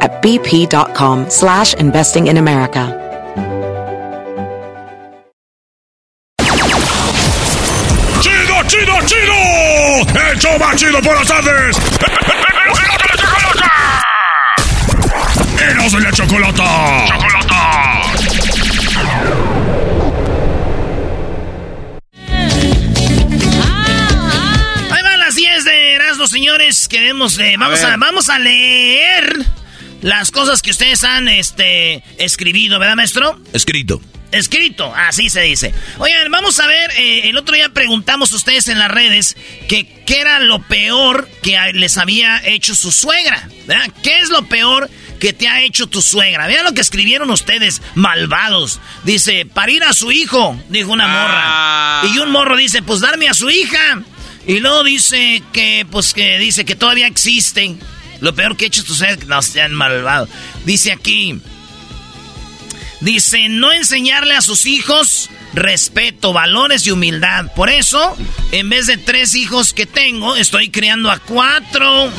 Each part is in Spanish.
at bp.com slash investing in America. ¡Chido, chido, chido! ¡El show más chido por las tardes! ¡Eros de la chocolata! ¡Chocolata! Ahí van las 10 de Erasmo, señores. Queremos, eh, vamos, a, ver. vamos a leer las cosas que ustedes han este, escribido, ¿verdad, maestro? Escrito. Escrito, así se dice. Oigan, vamos a ver, eh, el otro día preguntamos a ustedes en las redes que qué era lo peor que les había hecho su suegra, ¿verdad? ¿Qué es lo peor que te ha hecho tu suegra? Vean lo que escribieron ustedes, malvados. Dice, parir a su hijo, dijo una Ah. morra. Y un morro dice, pues darme a su hija. Y luego dice que, pues que dice que todavía existen. Lo peor que ha hecho tu suegra, no sean malvados. Dice aquí, Dice, no enseñarle a sus hijos respeto, valores y humildad. Por eso, en vez de tres hijos que tengo, estoy criando a cuatro.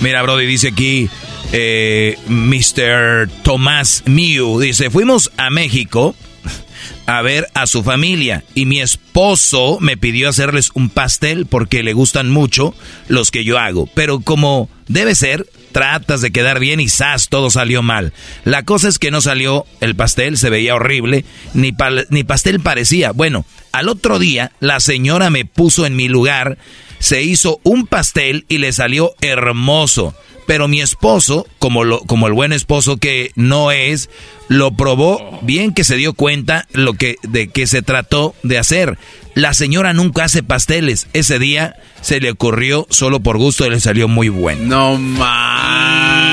Mira, Brody, dice aquí eh, Mr. Tomás Miu. Dice, fuimos a México a ver a su familia y mi esposo me pidió hacerles un pastel porque le gustan mucho los que yo hago. Pero como debe ser, tratas de quedar bien y ¡zas! todo salió mal. La cosa es que no salió el pastel, se veía horrible, ni, ni pastel parecía. Bueno, al otro día la señora me puso en mi lugar, se hizo un pastel y le salió hermoso. Pero mi esposo, como, lo, como el buen esposo que no es, lo probó bien que se dio cuenta lo que, de que se trató de hacer. La señora nunca hace pasteles. Ese día se le ocurrió solo por gusto y le salió muy bueno. No manches.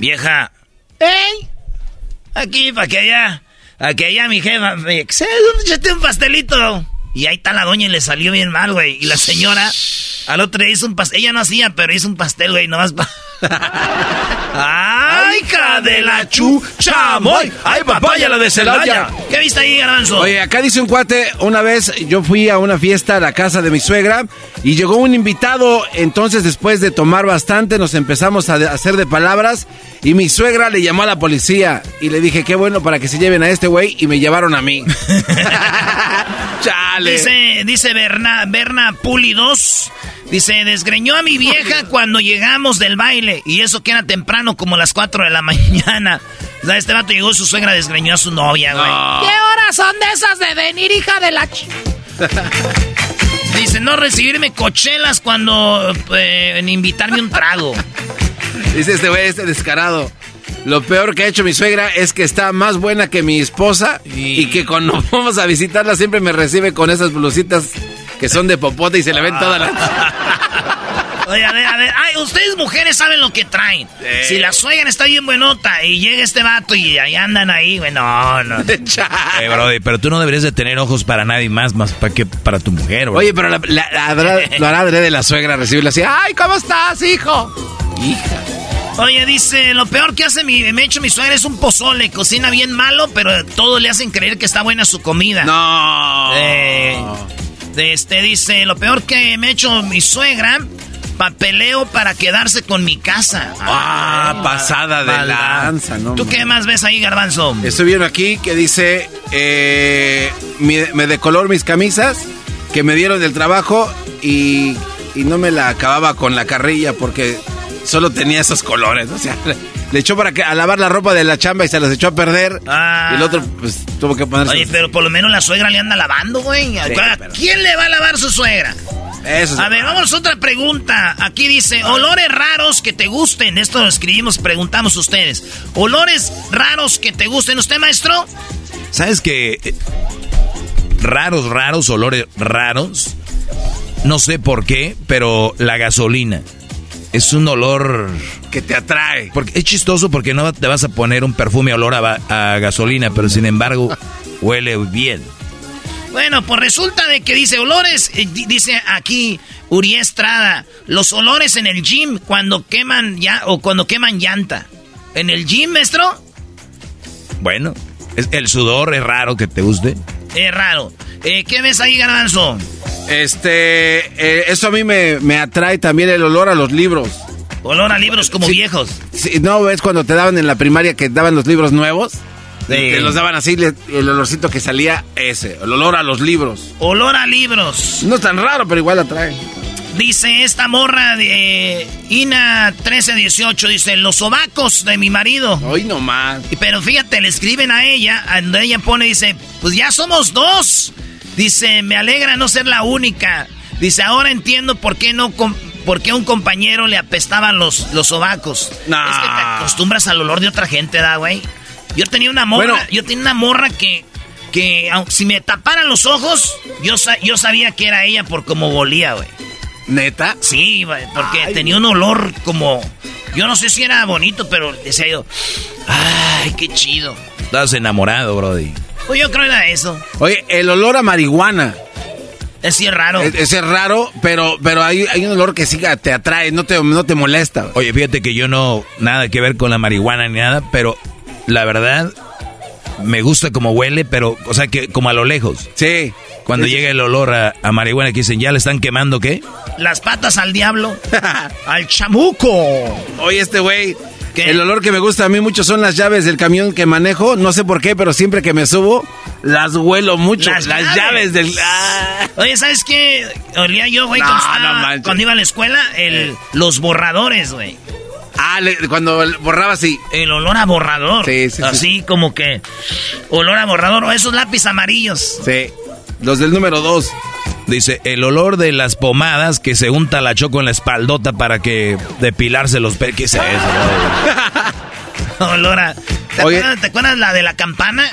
Vieja. ¡Ey! Aquí, para que allá. Aquí allá mi jefa. me dice, Échate un pastelito. Y ahí está la doña y le salió bien mal, güey. Y la señora al otro día hizo un pastel. Ella no hacía, pero hizo un pastel, güey, nomás pa... ¡Ay, hija de la chucha! ¡Moy! ¡Ay, papaya la de Celaya! ¿Qué viste ahí, Garbanzo? Oye, acá dice un cuate, una vez yo fui a una fiesta a la casa de mi suegra y llegó un invitado, entonces después de tomar bastante nos empezamos a hacer de palabras y mi suegra le llamó a la policía y le dije, qué bueno para que se lleven a este güey y me llevaron a mí. Chale. Dice, dice Berna, Berna Puli 2. Dice, desgreñó a mi vieja cuando llegamos del baile. Y eso que era temprano, como las 4 de la mañana. O sea, este vato llegó, su suegra desgreñó a su novia, güey. ¿Qué horas son de esas de venir, hija de la ch... Dice, no recibirme cochelas cuando... eh, en invitarme un trago. Dice este güey, este descarado. Lo peor que ha hecho mi suegra es que está más buena que mi esposa y, que cuando vamos a visitarla siempre me recibe con esas blusitas que son de popote y se le ven todas las... Oye, a ver, a ver. Ay, ustedes mujeres saben lo que traen. Si la suegra está bien buenota y llega este vato y ahí andan ahí, güey, no, no. Eh, Brody, pero tú no deberías de tener ojos para nadie más, más para que para tu mujer, güey. Oye, pero la, la- la- hará de la suegra recibirla así. ¡Ay, ¿cómo estás, hijo? Hija. Oye, dice, lo peor que hace mi, me ha hecho mi suegra es un pozole. Cocina bien malo, pero todos le hacen creer que está buena su comida. No. Eh, este dice, lo peor que me ha hecho mi suegra, papeleo para quedarse con mi casa. Ah, Ay, pasada de lanza, ¿no? ¿Tú qué más ves ahí, garbanzo? Estoy viendo aquí que dice, eh, me de color mis camisas que me dieron del trabajo y, y no me la acababa con la carrilla porque solo tenía esos colores. O sea, le echó para que, a lavar la ropa de la chamba y se las echó a perder. Ah. Y el otro, pues, tuvo que ponerse. Oye, pero por lo menos la suegra le anda lavando, güey. ¿A ¿Quién le va a lavar su suegra? Eso a ver, vamos a otra pregunta. Aquí dice, olores raros que te gusten. Esto lo escribimos, preguntamos ustedes. Olores raros que te gusten. ¿Usted, maestro? ¿Sabes qué? Raros, raros, olores raros. No sé por qué, pero la gasolina es un olor que te atrae. Porque es chistoso porque no te vas a poner un perfume olor a, a gasolina, pero sin embargo huele bien. Bueno, pues resulta de que dice olores, eh, dice aquí Uri Estrada, los olores en el gym cuando queman ya o cuando queman llanta. ¿En el gym, maestro? Bueno, es, el sudor es raro que te guste. Es raro. Eh, ¿Qué ves ahí, Garbanzo? Este, eh, eso a mí me, me, atrae también el olor a los libros. Olor a libros como viejos. Sí, ¿No ves cuando te daban en la primaria que daban los libros nuevos? Que los daban así, el olorcito que salía ese, el olor a los libros. Olor a libros. No es tan raro, pero igual atrae. Dice esta morra de INA 1318, dice, los sobacos de mi marido. Hoy nomás. Pero fíjate, le escriben a ella, donde ella pone, dice, pues ya somos dos. Dice, me alegra no ser la única. Dice, ahora entiendo por qué no... ¿Por qué a un compañero le apestaban los, los sobacos? Es que te acostumbras al olor de otra gente, ¿da, güey? Yo tenía una morra, yo tenía una morra que, que si me taparan los ojos, yo, yo sabía que era ella por cómo volía, güey. ¿Neta? Sí, güey, porque tenía un olor como... Yo no sé si era bonito, pero decía yo... Ay, qué chido. Estás enamorado, Brody. Pues yo creo que era eso. Oye, el olor a marihuana. Es sí, raro. Es, es, raro, pero, pero hay, hay, un olor que sí te atrae, no te, no te molesta. Oye, fíjate que yo no... Nada que ver con la marihuana ni nada, pero la verdad, me gusta como huele, pero, o sea, que como a lo lejos. Sí. Cuando llega el olor a, marihuana que dicen, ¿ya le están quemando qué? Las patas al diablo. al chamuco. Oye, este güey. El olor que me gusta a mí mucho son las llaves del camión que manejo. No sé por qué, pero siempre que me subo, las huelo mucho. Las, llaves. del. Ah. Oye, ¿sabes qué? Olía yo, güey, cuando, iba a la escuela, el, eh. los borradores, güey. Ah, cuando borraba así. El olor a borrador. Sí, sí. Así como que. Olor a borrador. O esos lápices amarillos. Sí. Los del número dos. Dice, el olor de las pomadas que se unta la choco en la espaldota para que depilarse los pelos. ¿Qué es eso? olor a... ¿Te, acuerdas, la de la campana?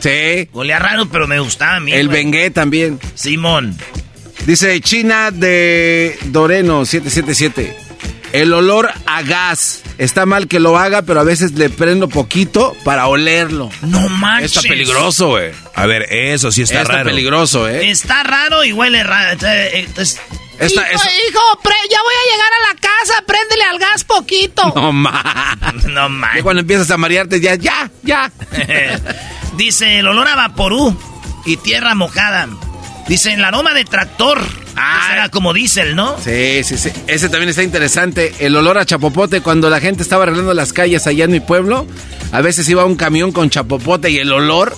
Sí. Olía raro, pero me gustaba a mí. El bengué también. Simón. Dice China de Doreno 777. El olor a gas. Está mal que lo haga, pero a veces le prendo poquito para olerlo. No manches. Está peligroso, güey. A ver, eso sí está, raro. Está peligroso, ¿eh? Está raro y huele raro. Entonces, hijo, hijo ya voy a llegar a la casa, préndele al gas poquito. No más. No más. cuando empiezas a marearte, ya, ya, ya. Dice el olor a vaporú y tierra mojada. Dice el aroma de tractor. Ah, era como diésel, ¿no? Sí, sí, sí. Ese también está interesante. El olor a chapopote cuando la gente estaba arreglando las calles allá en mi pueblo. A veces iba un camión con chapopote y el olor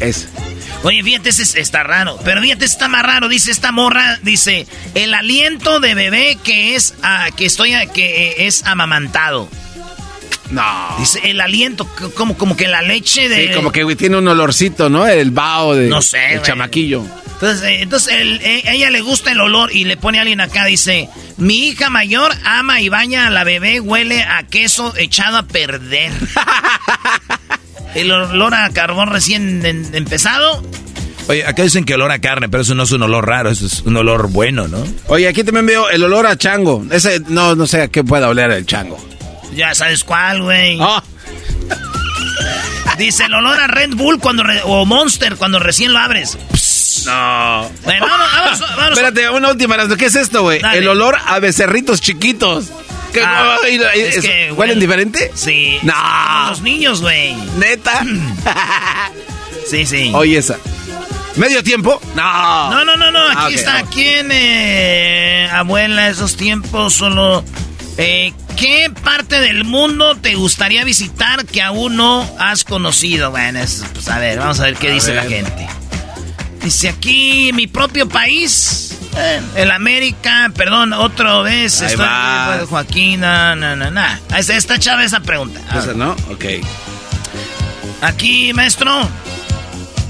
es. Oye, fíjate, ese está raro. Pero fíjate, está más raro. Dice esta morra, dice, el aliento de bebé que es, ah, que estoy, que es amamantado. No. Dice, el aliento, como, como que la leche de... Sí, como que tiene un olorcito, ¿no? El vaho de... No sé, El chamaquillo. Entonces, eh, entonces eh, ella le gusta el olor y le pone a alguien acá, dice, mi hija mayor ama y baña a la bebé, huele a queso echado a perder. el olor a carbón recién empezado. Oye, acá dicen que olor a carne, pero eso no es un olor raro, eso es un olor bueno, ¿no? Oye, aquí también veo el olor a chango. Ese, no, no sé a qué pueda oler el chango. Ya sabes cuál, güey. Ah. Dice el olor a Red Bull cuando o Monster cuando recién lo abres. No. Bueno, vamos, vamos, Espérate, una última. ¿Qué es esto, güey? El olor a becerritos chiquitos. ¿Qué, ah, es que, ¿Huelen diferente? Sí. No. Los niños, güey. ¿Neta? sí, sí. Oye, esa. ¿Medio tiempo? No. No, no, no, no. Aquí ah, está. ¿Quién, eh, abuela, esos tiempos solo... Eh, ¿Qué parte del mundo te gustaría visitar que aún no has conocido? Bueno, pues a ver, vamos a ver qué dice la gente. Dice aquí mi propio país. Eh, el América, perdón, otra vez. Ahí estoy va. Joaquín, na, na, na, na. Esta, esta chava esa pregunta. A Esa, ver. ¿no? Ok. Aquí, maestro.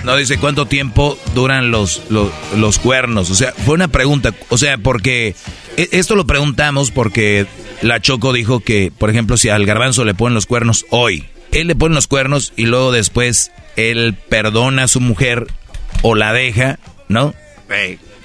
No dice cuánto tiempo duran los, los, los cuernos. O sea, fue una pregunta. O sea, porque e- esto lo preguntamos porque la Choco dijo que, por ejemplo, si al garbanzo le ponen los cuernos hoy, él le pone los cuernos y luego después él perdona a su mujer o la deja, ¿no?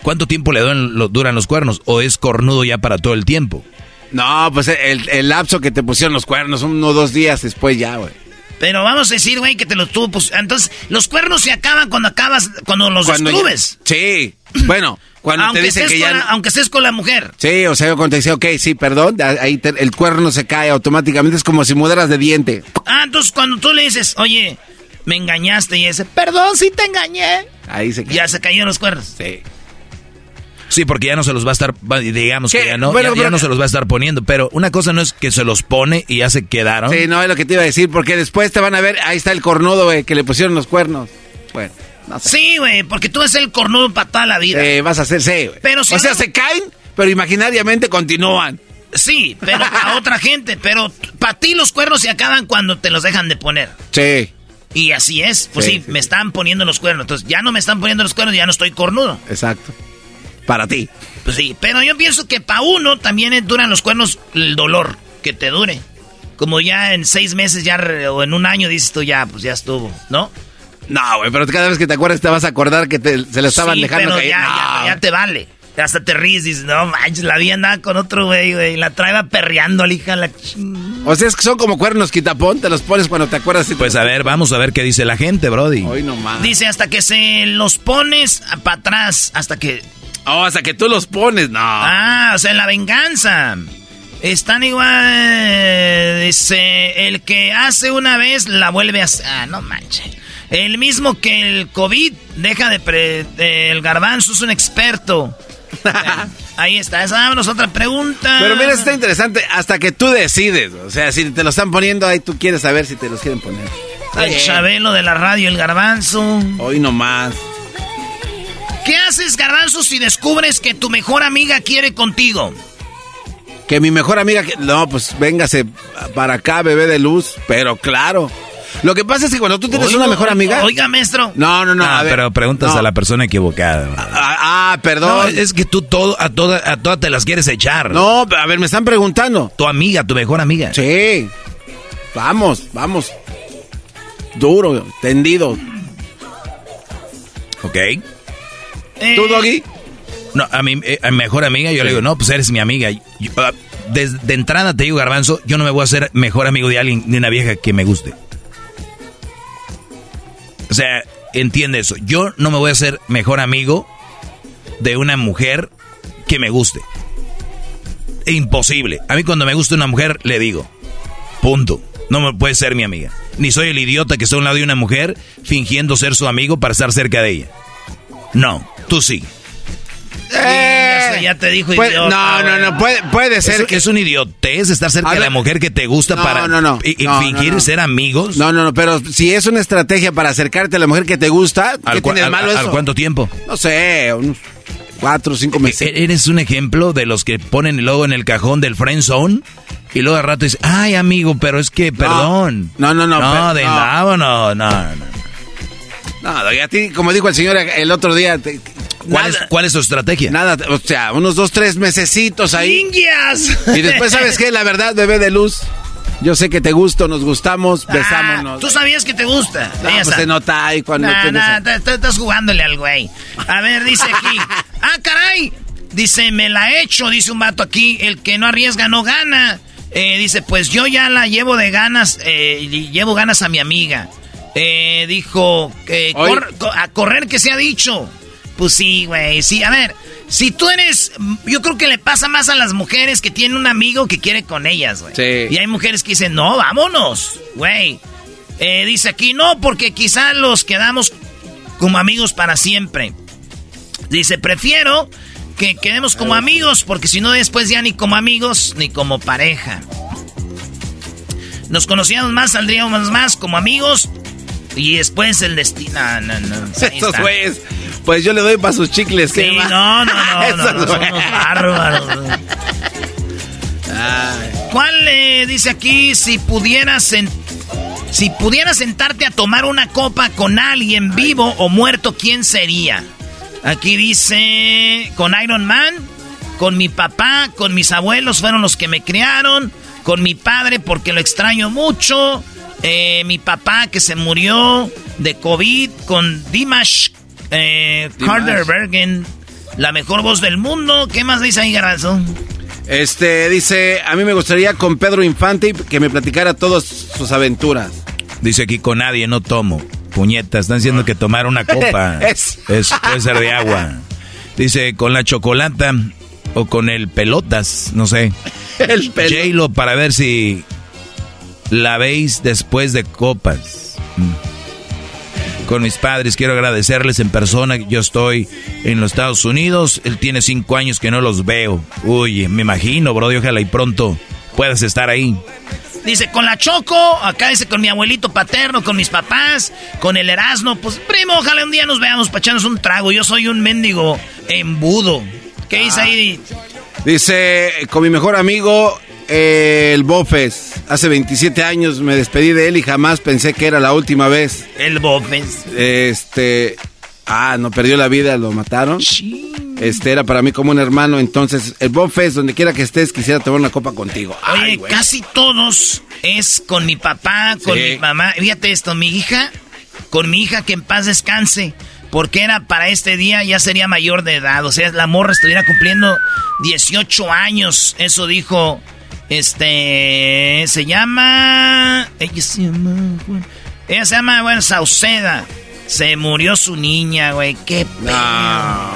¿Cuánto tiempo le duran los cuernos? ¿O es cornudo ya para todo el tiempo? No, pues el, el lapso que te pusieron los cuernos, uno o dos días después ya, güey. Pero vamos a decir, güey, que te los tuvo. Pues, entonces, los cuernos se acaban cuando acabas, cuando los Cuando ya- descubres. Sí. Bueno, cuando aunque, te dicen que ya... la, aunque estés con la mujer. Sí, o sea, cuando te dice, ok, sí, perdón, ahí te- el cuerno se cae automáticamente, es como si mudaras de diente. Ah, entonces cuando tú le dices, oye, me engañaste y ese, perdón, sí te engañé. Ahí se cae. Ya se cayeron los cuernos. Sí. Sí, porque ya no se los va a estar, digamos que ya no, Bueno, ya- ya pero- no se los va a estar poniendo. Pero una cosa no es que se los pone y ya se quedaron. Sí, no es lo que te iba a decir, porque después te van a ver, ahí está el cornudo, güey, que le pusieron los cuernos. Bueno, no sé. Sí, güey, porque tú eres el cornudo para toda la vida. Eh, vas a hacer sí, güey. Pero si o sea, no- se caen, pero imaginariamente continúan. Sí, pero a otra gente. Pero para ti los cuernos se acaban cuando te los dejan de poner. Sí, Y así es. Pues sí, Sí, sí, me están poniendo los cuernos. Entonces ya no me están poniendo los cuernos, ya no estoy cornudo. exacto. Para ti. Pues sí, pero yo pienso que para uno también duran los cuernos el dolor que te dure. Como ya en seis meses ya o en un año dices tú ya, pues ya estuvo, ¿no? No, güey, pero cada vez que te acuerdas te vas a acordar que te- se lo estaban Sí, dejando pero caer. ya, No. ya, ya te vale. Hasta te ríes y dices, no manches, la vi andaba con otro güey, güey. y La traeba perreando, la hija, la O sea, es que son como cuernos quitapón, te los pones cuando te acuerdas. y te- Pues a ver, vamos a ver qué dice la gente, Brody. Hoy nomás. Dice, hasta que se los pones para atrás, hasta que... Oh, hasta que tú los pones, no. Ah, o sea, la venganza. Están igual, dice, el que hace una vez la vuelve a hacer. Ah, no manches. El mismo que el COVID deja de... Pre- el garbanzo es un experto. Ahí está, esa vámonos otra pregunta. Pero mira, está interesante hasta que tú decides. O sea, si te lo están poniendo ahí, tú quieres saber si te los quieren poner. Está El bien. Chabelo de la radio, el garbanzo. Hoy nomás. ¿Qué haces, garbanzo, si descubres que tu mejor amiga quiere contigo? Que mi mejor amiga... No, pues véngase para acá, bebé de luz. Pero claro. Lo que pasa es que cuando tú tienes Oiga, una mejor amiga... Oiga, maestro. No, no, no. Ah, a ver. pero preguntas No. a la persona equivocada. Brody. Ah, ah, No, perdón. es que tú todo, a todas a todas te las quieres echar. No, a ver, me están preguntando. Tu amiga, tu mejor amiga. Sí. Vamos, vamos. Duro, tendido. ¿Ok? Eh, ¿Tú, Doggy? No, a mi, eh, a mi mejor amiga yo le digo, no, pues eres mi amiga. Yo, ah, des- de entrada te digo, Garbanzo, yo no me voy a hacer mejor amigo de alguien, de una vieja que me guste. O sea, entiende eso. Yo no me voy a hacer mejor amigo de una mujer que me guste. Imposible. A mí cuando me gusta una mujer, le digo, punto. No me puede ser mi amiga. Ni soy el idiota que está a un lado de una mujer fingiendo ser su amigo para estar cerca de ella. No, tú sí. Ya sé, ya te dijo Puede- idiota, no, no, no, puede, puede ser Es, que... es un idiotez estar cerca A de ver. la mujer que te gusta No, para no, no. y, y No, fingir ser amigos. No, no, no, pero si es una estrategia para acercarte a la mujer que te gusta, ¿qué ¿Al, cua- tiene de al- malo al eso? cuánto tiempo? No sé, unos cuatro o cinco meses. E- Eres un ejemplo de los que ponen el logo en el cajón del friend zone y luego al rato dices, ay amigo, pero es que, perdón. No, no, no, No, de no. no, no, no, no. A ti, como dijo el señor el otro día, te- ¿Cuál, es, ¿Cuál es tu estrategia? nada, o sea, unos dos, tres mesecitos ahí. ¡Chinguias! Y después, ¿sabes qué? La verdad, bebé de luz, yo sé que te gusto, nos gustamos, besámonos. Ah, Tú sabías que te gusta. No, pues nota ahí cuando Nah, tienes... nah, estás jugándole al güey. A ver, dice aquí. ¡Ah, caray! Dice, me la he hecho, dice un vato aquí. El que no arriesga no gana. Eh, dice, pues yo ya la llevo de ganas, eh, llevo ganas a mi amiga. Eh, dijo, cor- co- a correr que se ha dicho. Pues sí, güey, sí. A ver, si tú eres, yo creo que le pasa más a las mujeres que tienen un amigo que quiere con ellas, güey. Sí. Y hay mujeres que dicen, no, vámonos, güey. Eh, dice aquí, no, porque quizá los quedamos como amigos para siempre. Dice, prefiero que quedemos como amigos, porque si no después ya ni como amigos ni como pareja. Nos conocíamos más, saldríamos más como amigos, Y después el destino. No, no, no. Estos güeyes. Pues yo le doy para sus chicles. Sí, no, no, no, no, no, son unos bárbaros. ¿Cuál le dice aquí si pudieras si pudieras sentarte a tomar una copa con alguien vivo o muerto, quién sería? Aquí dice con Iron Man, con mi papá, con mis abuelos fueron los que me criaron, con mi padre porque lo extraño mucho, eh, mi papá que se murió de COVID, con Dimash, eh, Carter Bergen, la mejor voz del mundo. ¿Qué más dice ahí, Garrazo? Este, dice, a mí me gustaría con Pedro Infante que me platicara todas sus aventuras. Dice aquí, con nadie no tomo. Puñeta, están diciendo que tomar una copa es. puede ser de agua. Dice, con la chocolata o con el pelotas, no sé. El pelotas. para ver si la veis después de copas. Con mis padres quiero agradecerles en persona. Yo estoy en los Estados Unidos. Él tiene cinco años que no los veo. Uy, me imagino, bro. Ojalá y pronto puedas estar ahí. Dice, con la Choco, acá dice con mi abuelito paterno, con mis papás, con el Erasmo. Pues, primo, ojalá un día nos veamos para echarnos un trago. Yo soy un mendigo embudo. ¿Qué dice ahí? Dice, con mi mejor amigo, el Bofes. Hace 27 años me despedí de él y jamás pensé que era la última vez. El Bofes. Este. Ah, no perdió la vida, lo mataron. Este era para mí como un hermano. Entonces, el Bofes, donde quiera que estés, quisiera tomar una copa contigo. Oye, casi todos es con mi papá, con mi mamá. Fíjate esto, mi hija, con mi hija que en paz descanse. Porque era para este día, ya sería mayor de edad. O sea, la morra estuviera cumpliendo 18 años. Eso dijo este se llama. Ella se llama. Ella se llama, bueno, Sauceda. Se murió su niña, güey. Qué pena,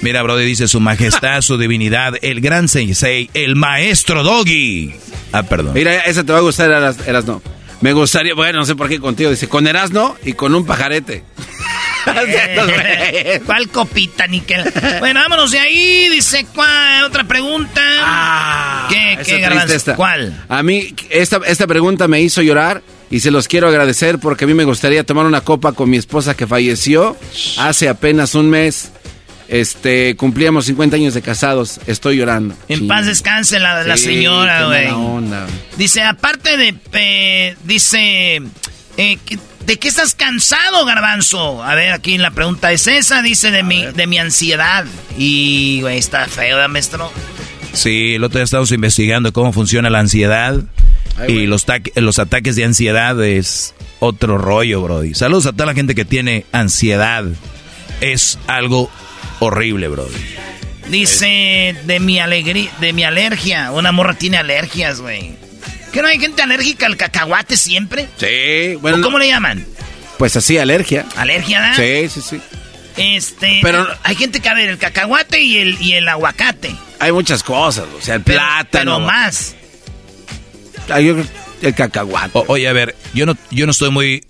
Mira, Brody dice su majestad, su divinidad, el gran sensei, el maestro Doggy. Ah, perdón. Mira, esa te va a gustar, Eras, Eras no. Me gustaría, bueno, no sé por qué contigo, dice, con Erasno y con un pajarete. ¿Cuál copita, Nickel? Bueno, vámonos de ahí. Dice, ¿cuál? Otra pregunta. Ah, ¿Qué, qué ¿Cuál? A mí, esta, esta pregunta me hizo llorar y se los quiero agradecer porque a mí me gustaría tomar una copa con mi esposa que falleció hace apenas un mes. Este, cumplíamos 50 años de casados. Estoy llorando. En paz descanse la, la señora, güey. Dice, aparte de, dice, eh, ¿De qué estás cansado, garbanzo? A ver, aquí la pregunta es esa, dice de mi, de mi ansiedad. Y, güey, está feo, maestro? Sí, el otro día estamos investigando cómo funciona la ansiedad. y los, los ataques de ansiedad es otro rollo, Brody. Saludos a toda la gente que tiene ansiedad. Es algo horrible, Brody. Dice de mi alegría, de mi alergia. Una morra tiene alergias, güey. ¿Que no hay gente alérgica al cacahuate siempre? Sí, bueno. ¿Cómo le llaman? Pues así, alergia. ¿Alergia, da? Sí, sí, sí. Este. Pero. Hay gente que, a ver, el cacahuate y el, y el aguacate. Hay muchas cosas, o sea, el plátano. Pero más. el cacahuate. oye, a ver, yo no, yo no estoy muy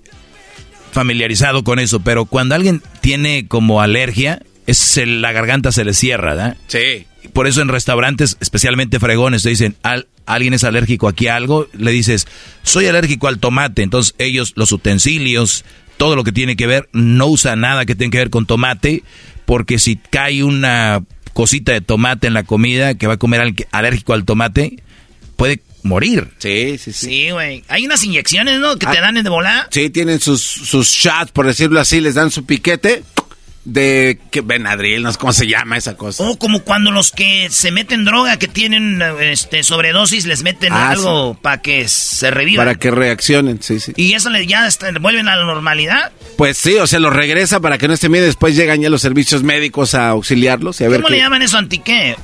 familiarizado con eso, pero cuando alguien tiene como alergia, es la garganta se le cierra, ¿verdad? Sí. Por eso en restaurantes, especialmente fregones, te dicen, al, alguien es alérgico aquí a algo, le dices, soy alérgico al tomate. Entonces ellos, los utensilios, todo lo que tiene que ver, no usa nada que tenga que ver con tomate, porque si cae una cosita de tomate en la comida que va a comer alérgico al tomate, puede morir. Sí, sí, sí. Sí, güey. Hay unas inyecciones, ¿no? Que te ah, dan de volar. Sí, tienen sus, sus shots, por decirlo así, les dan su piquete de que Benadryl, no sé cómo se llama esa cosa. O como cuando los que se meten droga, que tienen este sobredosis, les meten ah, algo para que se revivan. Para que reaccionen, sí, sí. ¿Y eso ya vuelven a la normalidad? Pues sí, o sea, los regresa para que no esté miedo. Después llegan ya los servicios médicos a auxiliarlos. Y a ¿Cómo le llaman eso anti qué?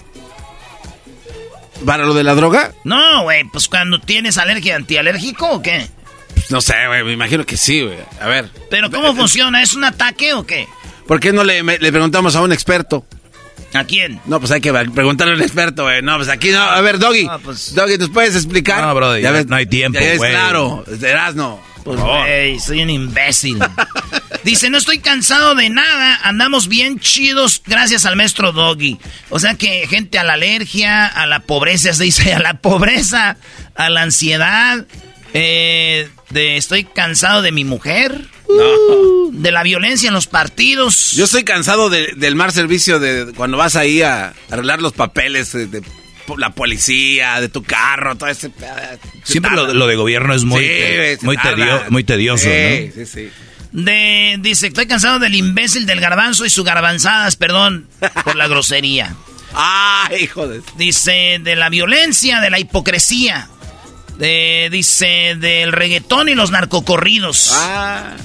¿Para lo de la droga? No, güey, pues cuando tienes alergia, antialérgico o qué? Pues no sé, güey, me imagino que sí, güey. A ver. ¿Pero cómo funciona? ¿Es un ataque o qué? ¿Por qué no le, preguntamos a un experto? ¿A quién? No, pues hay que preguntarle a un experto, güey. No, pues aquí no. A ver, Doggy. pues... Doggy, ¿nos puedes explicar? No, bro, ya, ves, no hay tiempo, güey. claro, no. Pues, güey, soy un imbécil. Dice, no estoy cansado de nada, andamos bien chidos gracias al maestro Doggy. O sea que gente a la alergia, a la pobreza, se dice, a la pobreza, a la ansiedad, Eh, de estoy cansado de mi mujer. No. De la violencia en los partidos. Yo estoy cansado del mal servicio de cuando vas ahí a arreglar los papeles de, la policía, de tu carro, todo ese... Siempre lo, de gobierno es muy, muy, muy tedioso, sí, Sí, sí. De, dice, estoy cansado del imbécil del garbanzo y sus garbanzadas, perdón por la grosería. Ay, hijo de... Dice, de la violencia, de la hipocresía. De, dice, del reggaetón y los narcocorridos. Ah.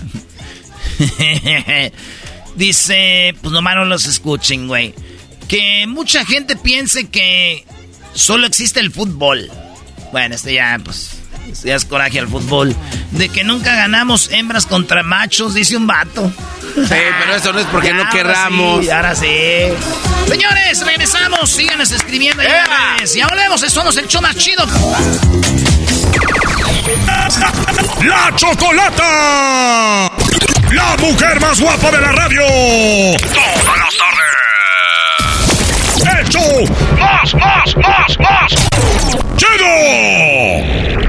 dice, pues nomás no los escuchen, güey. Que mucha gente piense que solo existe el fútbol. Bueno, este ya, pues, es coraje al fútbol. De que nunca ganamos hembras contra machos, dice un vato. Sí, pero eso no es porque no querramos. Sí, ahora sí. Señores, regresamos. Síganos escribiendo. Ya volvemos. Somos el show más chido. La Chocolata. La mujer más guapa de la radio. Todas las tardes. El show más, más, más, más. ¡Chido!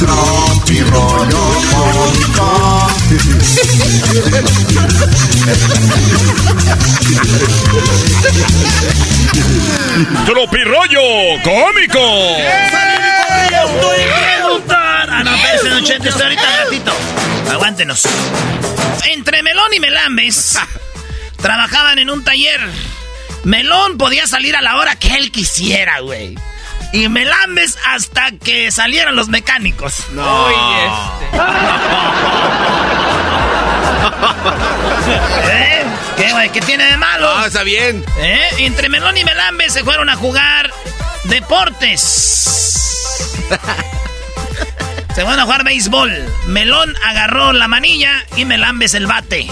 Tropi rollo cómico. Espérense, Don Chente, estoy ahorita ratito. Aguántenos. Entre Melón y Melambes trabajaban en un taller. Melón podía salir a la hora que él quisiera, güey y me lambes hasta que salieran los mecánicos. No. este. ¿Eh? ¿Qué, güey? ¿Qué tiene de malo? No, está bien. ¿Eh? Entre Melón y Melambes se fueron a jugar deportes. se fueron a jugar béisbol. Melón agarró la manilla y Melambes el bate.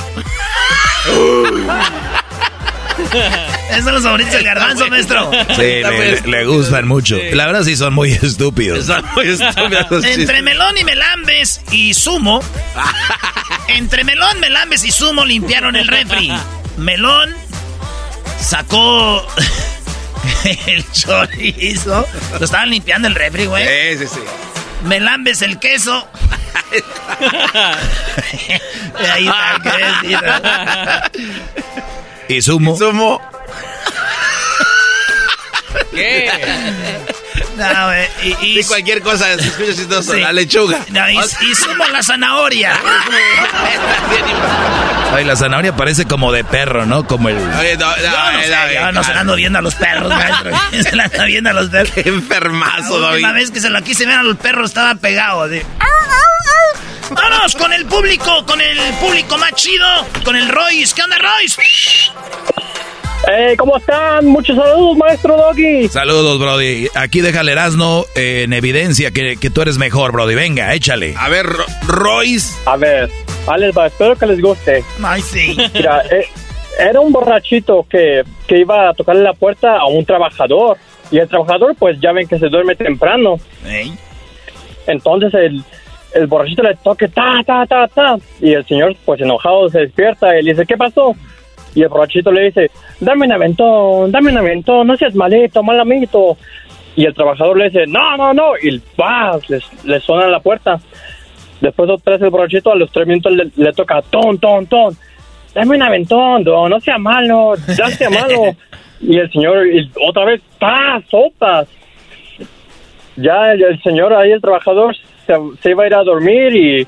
Esos son los favoritos del garbanzo, maestro. Sí, le, gustan mucho. La verdad sí son muy estúpidos. Son muy estúpidos. Entre melón y melambes y sumo. entre melón, melambes y sumo limpiaron el refri. Melón sacó el chorizo. Lo estaban limpiando el refri, güey. Sí, sí, sí. Melambes el queso. Ahí está, ¿Y sumo? ¿Y sumo? ¿Qué? No, y, y, cualquier cosa, se escucha chistoso, la lechuga. No, y, y, sumo la zanahoria. Ay, la zanahoria parece como de perro, ¿no? Como el... Oye, no, no, no, sé, yo no se la ando viendo a los perros, maestro. se la ando viendo a los perros. Qué enfermazo, La David. vez que se lo quise ver a los perros estaba pegado, así. Vámonos con el público, con el público más chido, con el Royce. ¿Qué onda, Royce? Eh, ¿Cómo están? Muchos saludos, maestro Doggy. Saludos, Brody. Aquí déjale Erasno en evidencia que, que, tú eres mejor, Brody. Venga, échale. A ver, Royce. A ver, vale, espero que les guste. Ay, sí. Mira, eh, era un borrachito que, que iba a tocarle la puerta a un trabajador. Y el trabajador, pues ya ven que se duerme temprano. Entonces el, el borrachito le toque ta, ta, ta, ta. Y el señor, pues enojado, se despierta y le dice, ¿qué pasó? Y el borrachito le dice, dame un aventón, dame un aventón, no seas malito, mal amiguito. Y el trabajador le dice, no, no, no. Y ¡pah! Le, suena la puerta. Después otra vez el borrachito a los tres minutos le, le toca, ton, ton, ton. Dame un aventón, no, no sea malo, ya sea malo. y el señor, y otra vez, ¡pah! Sopas. Ya el, el señor ahí, el trabajador, se, se iba a ir a dormir y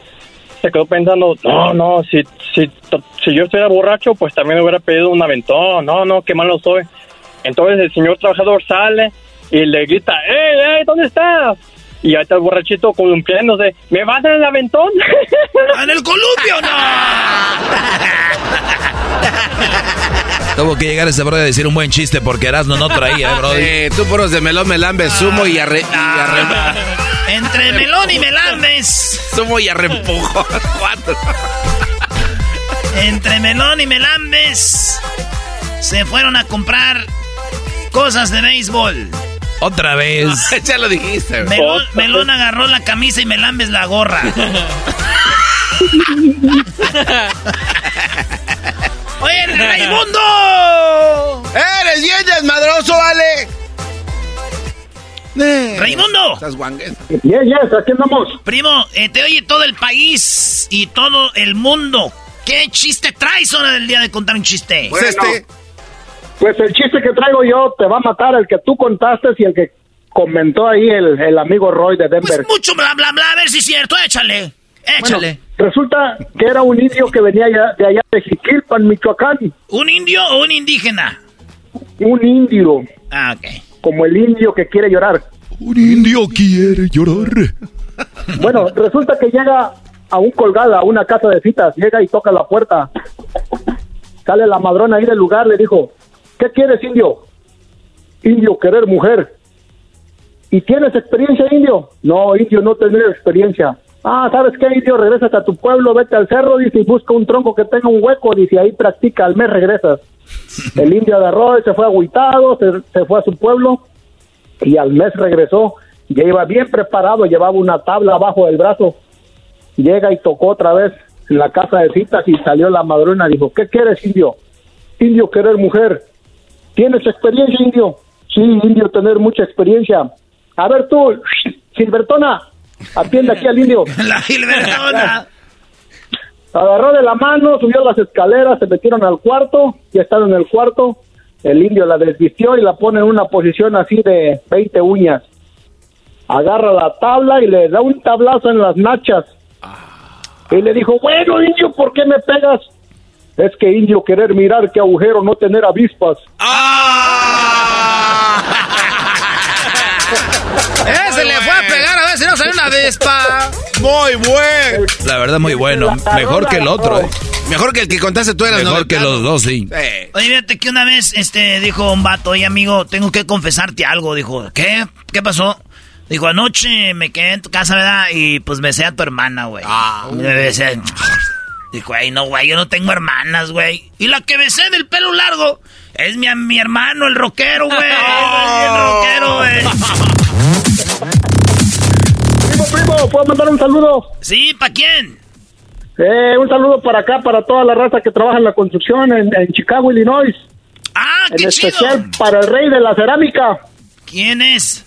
se quedó pensando, no, no, si, si, si yo estuviera borracho, pues también me hubiera pedido un aventón, no, no, qué malo soy. Entonces el señor trabajador sale y le grita, ¡Ey, ey, ¿dónde estás? Y ahí está el borrachito columpiándose, ¿me vas a dar el aventón? ¿En el columpio no? Tuvo que llegar ese brother a decir un buen chiste porque Erasmo no traía, ¿eh, brody? Eh, tú puros de melón, melambe, sumo y arre... Y arre... Entre melón y melambes. Sumo y arrempujo. Cuatro. Entre melón y melambes se fueron a comprar cosas de béisbol. Otra vez. ya lo dijiste. Melón, melón agarró la camisa y melambes la gorra. ¡Oye, Raimundo! ¡Eres bien desmadroso, Ale! ¡Raimundo! Estás guangues. Yes, yes, aquí andamos. Primo, eh, te oye todo el país y todo el mundo. ¿Qué chiste traes hora del día de contar un chiste? Bueno, este. Pues el chiste que traigo yo te va a matar el que tú contaste y el que comentó ahí el, el amigo Roy de Denver. Pues mucho bla bla bla, a ver si es cierto, échale. Échale. Bueno, resulta que era un indio que venía de allá de Jiquilpan, Michoacán. ¿Un indio o un indígena? Un indio, Ah, ok. como el indio que quiere llorar. Un indio quiere llorar. Bueno, resulta que llega a un colgado, a una casa de citas, llega y toca la puerta. Sale la madrona ahí del lugar, le dijo, ¿qué quieres, indio? Indio, querer mujer. ¿Y tienes experiencia, indio? No, indio, no tener experiencia. Ah, ¿sabes qué, indio? Regresas a tu pueblo, vete al cerro, dice, y busca un tronco que tenga un hueco, dice, ahí practica, al mes regresas. El indio agarró y se fue agüitado, se, se fue a su pueblo, y al mes regresó. Ya iba bien preparado, llevaba una tabla abajo del brazo. Llega y tocó otra vez en la casa de citas y salió la madrona. Dijo, ¿qué quieres, indio? Indio, querer mujer. ¿Tienes experiencia, indio? Sí, indio, tener mucha experiencia. A ver tú, Silbertona, atiende aquí al indio. La Gilbertona. Agarró de la mano, subió las escaleras, se metieron al cuarto, ya están en el cuarto. El indio la desvistió y la pone en una posición así de 20 uñas. Agarra la tabla y le da un tablazo en las nachas. Y le dijo, bueno, indio, ¿por qué me pegas? Es que indio querer mirar qué agujero no tener avispas. Ese a ver si no sale una vespa. Muy bueno. La verdad, muy bueno. Mejor que el otro, ¿eh? Mejor que el que contaste tú eras Mejor que los dos, sí. Oye, fíjate que una vez este, dijo un vato, oye amigo, tengo que confesarte algo. Dijo, ¿qué? ¿Qué pasó? Dijo, anoche me quedé en tu casa, ¿verdad? Y pues besé a tu hermana, güey. Ah, me besé. Dijo, güey, no, güey, yo no tengo hermanas, güey. Y la que besé del pelo largo es mi, mi hermano, el rockero, güey. el rockero, güey. ¿puedo mandar un saludo? Sí, ¿para quién? Eh, un saludo para acá, para toda la raza que trabaja en la construcción en, en Chicago, Illinois. Ah, En qué chido. especial para el rey de la cerámica, ¿Quién es?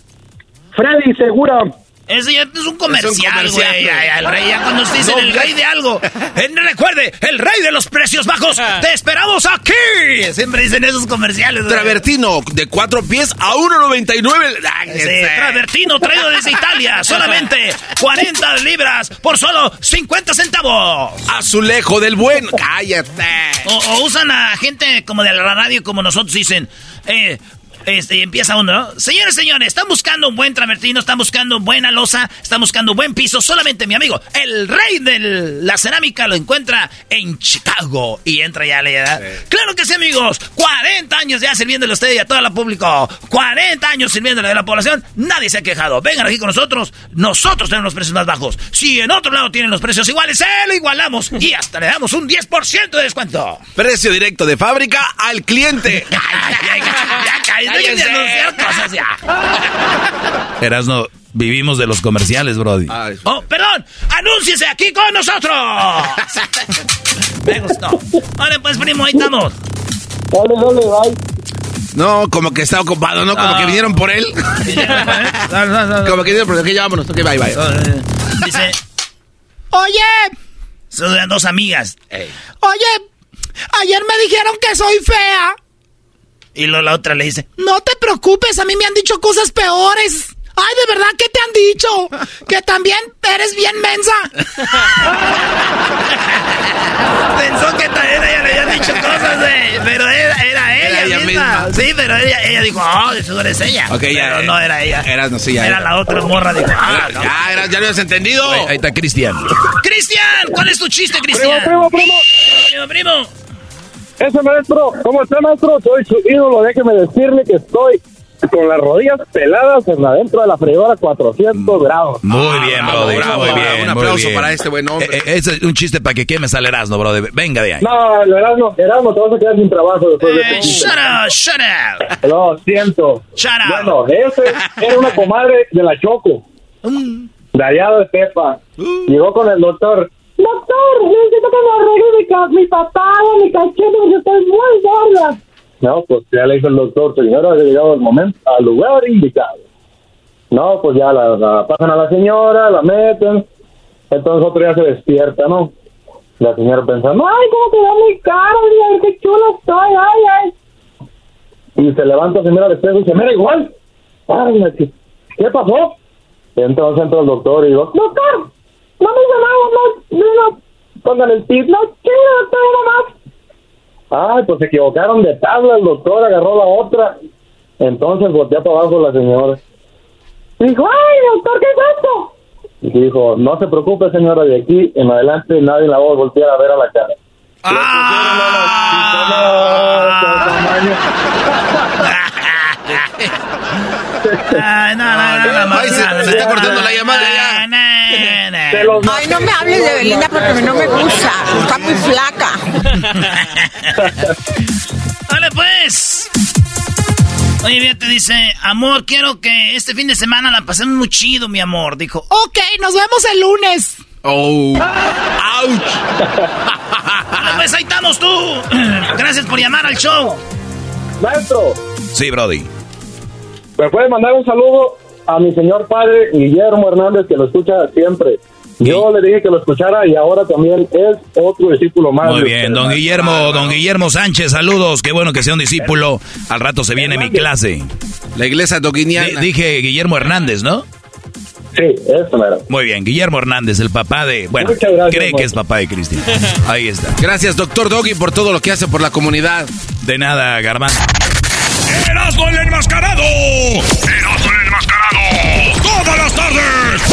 Freddy Segura. Ese ya es un comercial, güey. Ya, El rey, ya cuando se dicen No, el rey de algo. Eh, recuerde, el rey de los precios bajos. Te esperamos aquí. Siempre dicen esos comerciales. Travertino de cuatro pies a 1.99. Ay, Sí, ese. Travertino traído desde Italia. Solamente 40 libras por solo 50 centavos. Azulejo del bueno. Cállate. O, o usan a gente como de la radio como nosotros dicen. Eh, Este, y empieza uno, ¿no? Señores, señores, están buscando un buen travertino, están buscando buena losa, están buscando buen piso. Solamente mi amigo, el rey de la cerámica, lo encuentra en Chicago. Y entra ya le da. Claro que sí, amigos. 40 años ya sirviéndole a usted y a todo el público. 40 años sirviéndole a la población. Nadie se ha quejado. Vengan aquí con nosotros. Nosotros tenemos los precios más bajos. Si en otro lado tienen los precios iguales, se lo igualamos. Y hasta le damos un 10% de descuento. Precio directo de fábrica al cliente. ya, ya, ya, cosas ya. Erasno, vivimos de los comerciales, Brody. oh, perdón. Anúnciese aquí con nosotros. Me gustó. Vale, pues, primo, ahí estamos. Dale, dale, bye. No, como que está ocupado, ¿no? Como que vinieron por él. como que vinieron por él. Que ya vámonos. Ok, bye, bye. Dice... Oye. Son dos amigas. Oye, ayer me dijeron que soy fea. Y luego la otra le dice, no te preocupes, a mí me han dicho cosas peores. Ay, ¿de verdad qué te han dicho? Que también eres bien mensa. Pensó que también ella le había dicho cosas de... Pero era, era ella, misma. Sí, pero ella, ella dijo, oh, eso eres ella. Ok, ya. Pero no era ella. Era, no, sí, ya, era la otra morra. Dijo, ah, Ya, era, ya lo habías entendido. ahí está Cristian. ¡Cristian! ¿Cuál es tu chiste, Cristian? Primo, primo, primo. Primo, primo. Ese maestro, ¿cómo está, maestro? Soy su ídolo, déjeme decirle que estoy con las rodillas peladas en adentro de la freidora 400 grados. Muy bien, brother. muy bien. Un aplauso para este buen hombre. Eh, eh, es un chiste para que quemes al Erasmo, brother. Venga de ahí. No, el Erasmo, Erasmo, te vas a quedar sin trabajo después de eh, este Shut up, shut up. Lo siento. Shut up. Bueno, ese era una comadre de la Choco. Mm. De allá de Estepa. Llegó con el doctor. Doctor, necesito que me arregle mi, ca mi papada, mi cachete, porque estoy muy gorda. No, pues ya le dijo el doctor, señora, ha llegado el momento, al lugar indicado. No, pues ya la, pasan a la señora, la meten, entonces otro día se despierta, ¿no? La señora pensando, ay, cómo da mi cara, ay, qué chulo estoy, ay, ay. Y se levanta, se mira al espejo y se mira igual. Ay, ¿qué, ¿qué pasó? Entonces entra el doctor y digo, doctor, no me nada, no, no, no, póngale el tip, no, ¿qué, doctor, nada más? Ay, pues se equivocaron de tabla, el doctor agarró la otra. Entonces volteó para abajo la señora. Dijo, ay, doctor, ¿qué es esto? Y dijo, no se preocupe, señora, de aquí en adelante nadie la va a voltear a ver a la cara. Ay, no, no, no, no, Ay, se, se está cortando la llamada ya. Ay, no me hables de Belinda porque no me gusta. Está muy flaca. Dale, pues. Oye, bien, te dice, amor, quiero que este fin de semana la pasemos muy chido, mi amor. Dijo, ok, nos vemos el lunes. Oh. ¡Auch! Dale, pues ahí estamos tú. Gracias por llamar al show. Maestro, Sí, Brody. ¿me puede mandar un saludo a mi señor padre Guillermo Hernández que lo escucha siempre? Yo le dije que lo escuchara y ahora también es otro discípulo más. Muy bien, don Guillermo, don Guillermo Sánchez, saludos. Qué bueno que sea un discípulo. Al rato se viene mi clase. La iglesia doquiniana. dije Guillermo Hernández, ¿no? Sí, eso mero. Muy bien, Guillermo Hernández, el papá de... Bueno, Muchas gracias, cree que es papá de Cristina. Ahí está. Gracias, doctor Doggy, por todo lo que hace por la comunidad. De nada, Garbanzo. ¡Erasmo el enmascarado! ¡Erasmo el enmascarado! ¡Todas las tardes!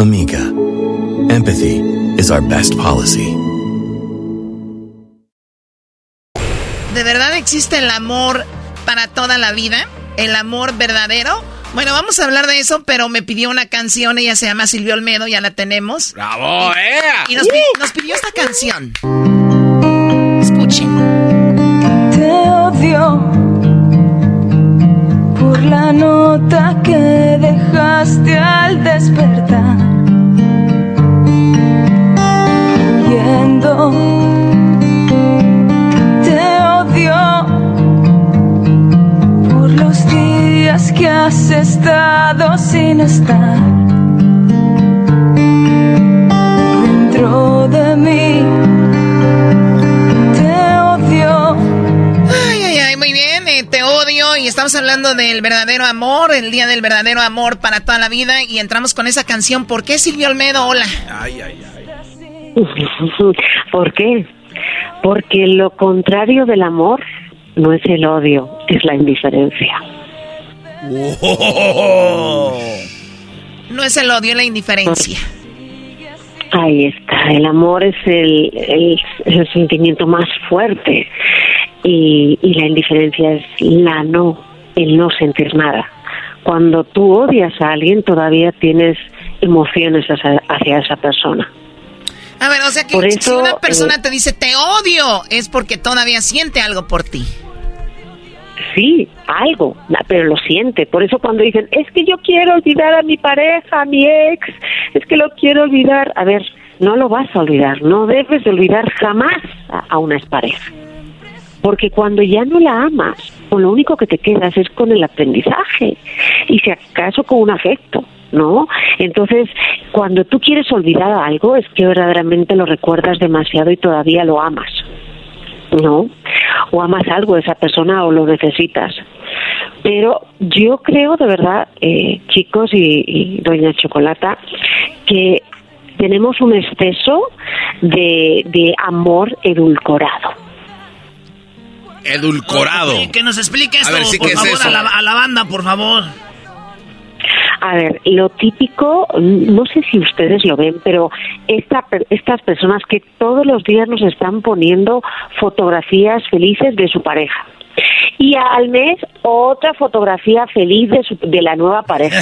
Amica, empathy is our best policy. ¿De verdad existe el amor para toda la vida? ¿El amor verdadero? Bueno, vamos a hablar de eso, pero me pidió una canción, ella se llama Silvio Olmedo, ya la tenemos. ¡Bravo, eh! Y nos, nos pidió esta canción. Escuchen. Te odio por la nota que dejaste al despertar. Te odio por los días que has estado sin estar dentro de mí. Te odio. Ay, ay, ay, muy bien, eh, te odio y estamos hablando del verdadero amor, el día del verdadero amor para toda la vida y entramos con esa canción. ¿Por qué Silvio Olmedo? Hola. Ay, ay, ay. ¿Por qué? Porque lo contrario del amor no es el odio, es la indiferencia. No es el odio, la indiferencia. Ahí está, el amor es el, el, el sentimiento más fuerte y, y la indiferencia es la no, el no sentir nada. Cuando tú odias a alguien todavía tienes emociones hacia, hacia esa persona. A ver, o sea que si una persona eh, te dice te odio, es porque todavía siente algo por ti. Sí, algo, pero lo siente. Por eso cuando dicen, es que yo quiero olvidar a mi pareja, a mi ex, es que lo quiero olvidar. A ver, no lo vas a olvidar, no debes de olvidar jamás a, a una expareja. Porque cuando ya no la amas, con lo único que te quedas es con el aprendizaje y si acaso con un afecto, ¿no? Entonces, cuando tú quieres olvidar algo, es que verdaderamente lo recuerdas demasiado y todavía lo amas. ¿no? O amas algo de esa persona o lo necesitas. Pero yo creo de verdad, eh, chicos y, y doña Chocolata, que tenemos un exceso de, de amor edulcorado. Edulcorado. Que nos explique A esto, ver, sí, por ¿qué es favor, a la, a la banda, por favor. A ver, lo típico, no sé si ustedes lo ven, pero esta, estas personas que todos los días nos están poniendo fotografías felices de su pareja. Y al mes otra fotografía feliz de, su- de la nueva pareja.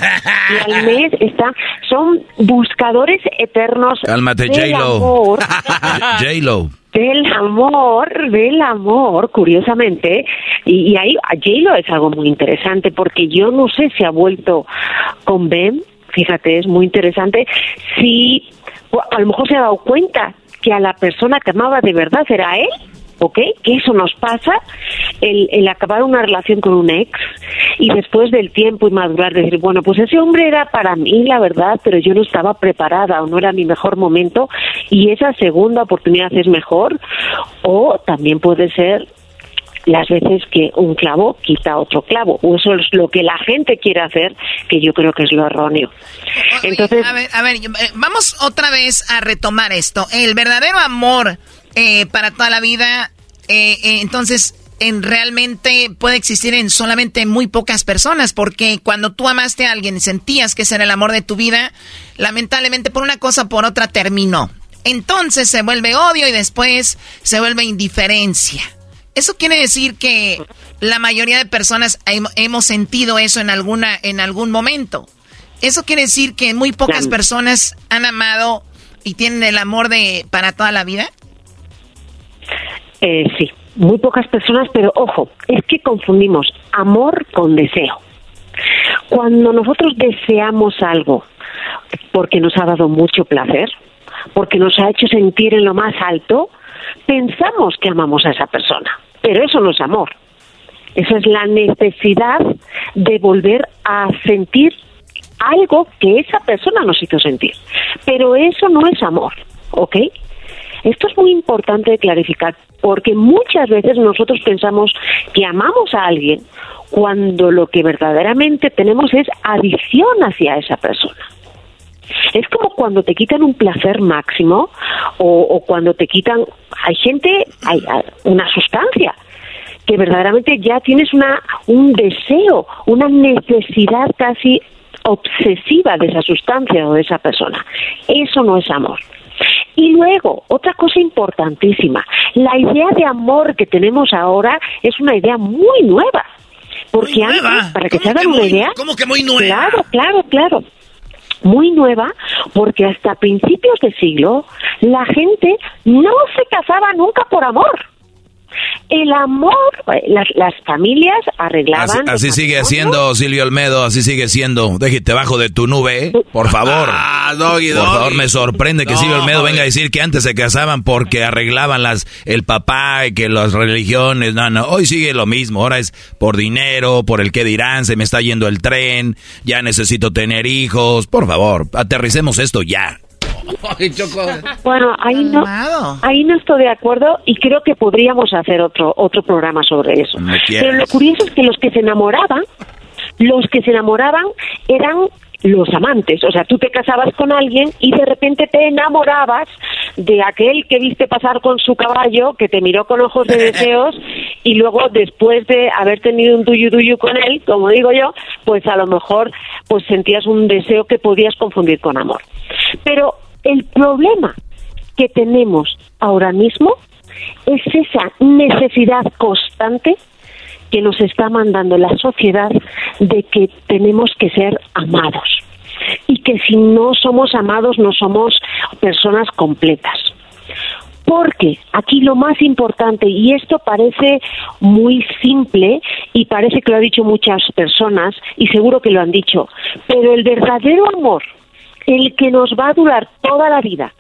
Y al mes están, son buscadores eternos Cálmate, del J-Lo. amor, J-Lo. Del amor, del amor, curiosamente, y, ahí a J-Lo es algo muy interesante porque yo no sé si ha vuelto con Ben, fíjate, es muy interesante, si a lo mejor se ha dado cuenta que a la persona que amaba de verdad era él, ¿ok? Que eso nos pasa, el, el acabar una relación con un ex y después del tiempo y madurar, decir, bueno, pues ese hombre era para mí, la verdad, pero yo no estaba preparada o no era mi mejor momento y esa segunda oportunidad es mejor o también puede ser las veces que un clavo quita otro clavo o eso es lo que la gente quiere hacer que yo creo que es lo erróneo entonces A ver, a ver, eh, vamos otra vez a retomar esto. El verdadero amor eh, para toda la vida, eh, eh, entonces, en realmente puede existir en solamente muy pocas personas, porque cuando tú amaste a alguien y sentías que ese era el amor de tu vida, lamentablemente por una cosa o por otra terminó. Entonces se vuelve odio y después se vuelve indiferencia. Eso quiere decir que la mayoría de personas hem- hemos sentido eso en alguna en algún momento. Eso quiere decir que muy pocas personas han amado y tienen el amor de para toda la vida. Eh, sí, muy pocas personas, pero ojo, es que confundimos amor con deseo. Cuando nosotros deseamos algo porque nos ha dado mucho placer, porque nos ha hecho sentir en lo más alto, pensamos que amamos a esa persona, pero eso no es amor. Eso es la necesidad de volver a sentir algo que esa persona nos hizo sentir. Pero eso no es amor, ¿ok? Esto es muy importante de clarificar porque muchas veces nosotros pensamos que amamos a alguien cuando lo que verdaderamente tenemos es adicción hacia esa persona. Es como cuando te quitan un placer máximo o, cuando te quitan, hay gente, hay hay una sustancia que verdaderamente ya tienes una un deseo, una necesidad casi obsesiva de esa sustancia o de esa persona. Eso no es amor. Y luego, otra cosa importantísima, la idea de amor que tenemos ahora es una idea muy nueva. Porque antes, para que se hagan una idea... ¿Cómo que muy nueva? Claro, claro, claro muy nueva porque hasta principios de siglo la gente no se casaba nunca por amor el amor, eh, las, las familias arreglaban. Así, sigue siendo Silvio Almedo, así sigue siendo. Déjate bajo de tu nube, ¿eh? por favor. Ah, doggy, Por favor, me sorprende que Silvio Almedo venga a decir que antes se casaban porque arreglaban las el papá y que las religiones. No, no, hoy sigue lo mismo. Ahora es por dinero, por el que dirán, se me está yendo el tren, ya necesito tener hijos. Por favor, aterricemos esto ya. Bueno, ahí no, ahí no estoy de acuerdo y creo que podríamos hacer otro otro programa sobre eso. Pero lo curioso es que los que se enamoraban, los que se enamoraban eran los amantes, o sea, tú te casabas con alguien y de repente te enamorabas de aquel que viste pasar con su caballo, que te miró con ojos de deseos y luego después de haber tenido un duyu duyu con él, como digo yo, pues a lo mejor pues sentías un deseo que podías confundir con amor. Pero el problema que tenemos ahora mismo es esa necesidad constante que nos está mandando la sociedad de que tenemos que ser amados y que si no somos amados no somos personas completas. Porque aquí lo más importante, y esto parece muy simple y parece que lo han dicho muchas personas y seguro que lo han dicho, pero el verdadero amor el que nos va a durar toda la vida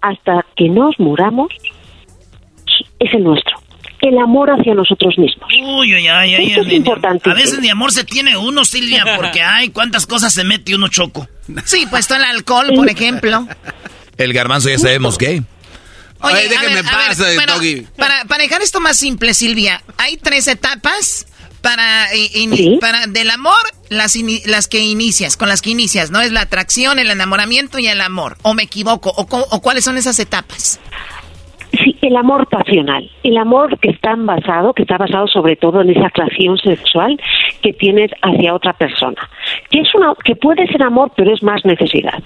hasta que nos muramos es el nuestro. El amor hacia nosotros mismos. Uy, uy, ay, ay, es importante. A veces ni amor se tiene uno, Silvia, porque hay cuántas cosas se mete uno choco. Sí, pues todo el alcohol, por ejemplo. El garbanzo ya sabemos qué. Oye, déjeme para, para dejar esto más simple, Silvia, hay tres etapas para, para del amor, las, las que inicias, con las que inicias, ¿no? Es la atracción, el enamoramiento y el amor. ¿O me equivoco? ¿O, o cuáles son esas etapas? Sí, el amor pasional, el amor que está basado, que está basado sobre todo en esa atracción sexual que tienes hacia otra persona, que es una, que puede ser amor, pero es más necesidad.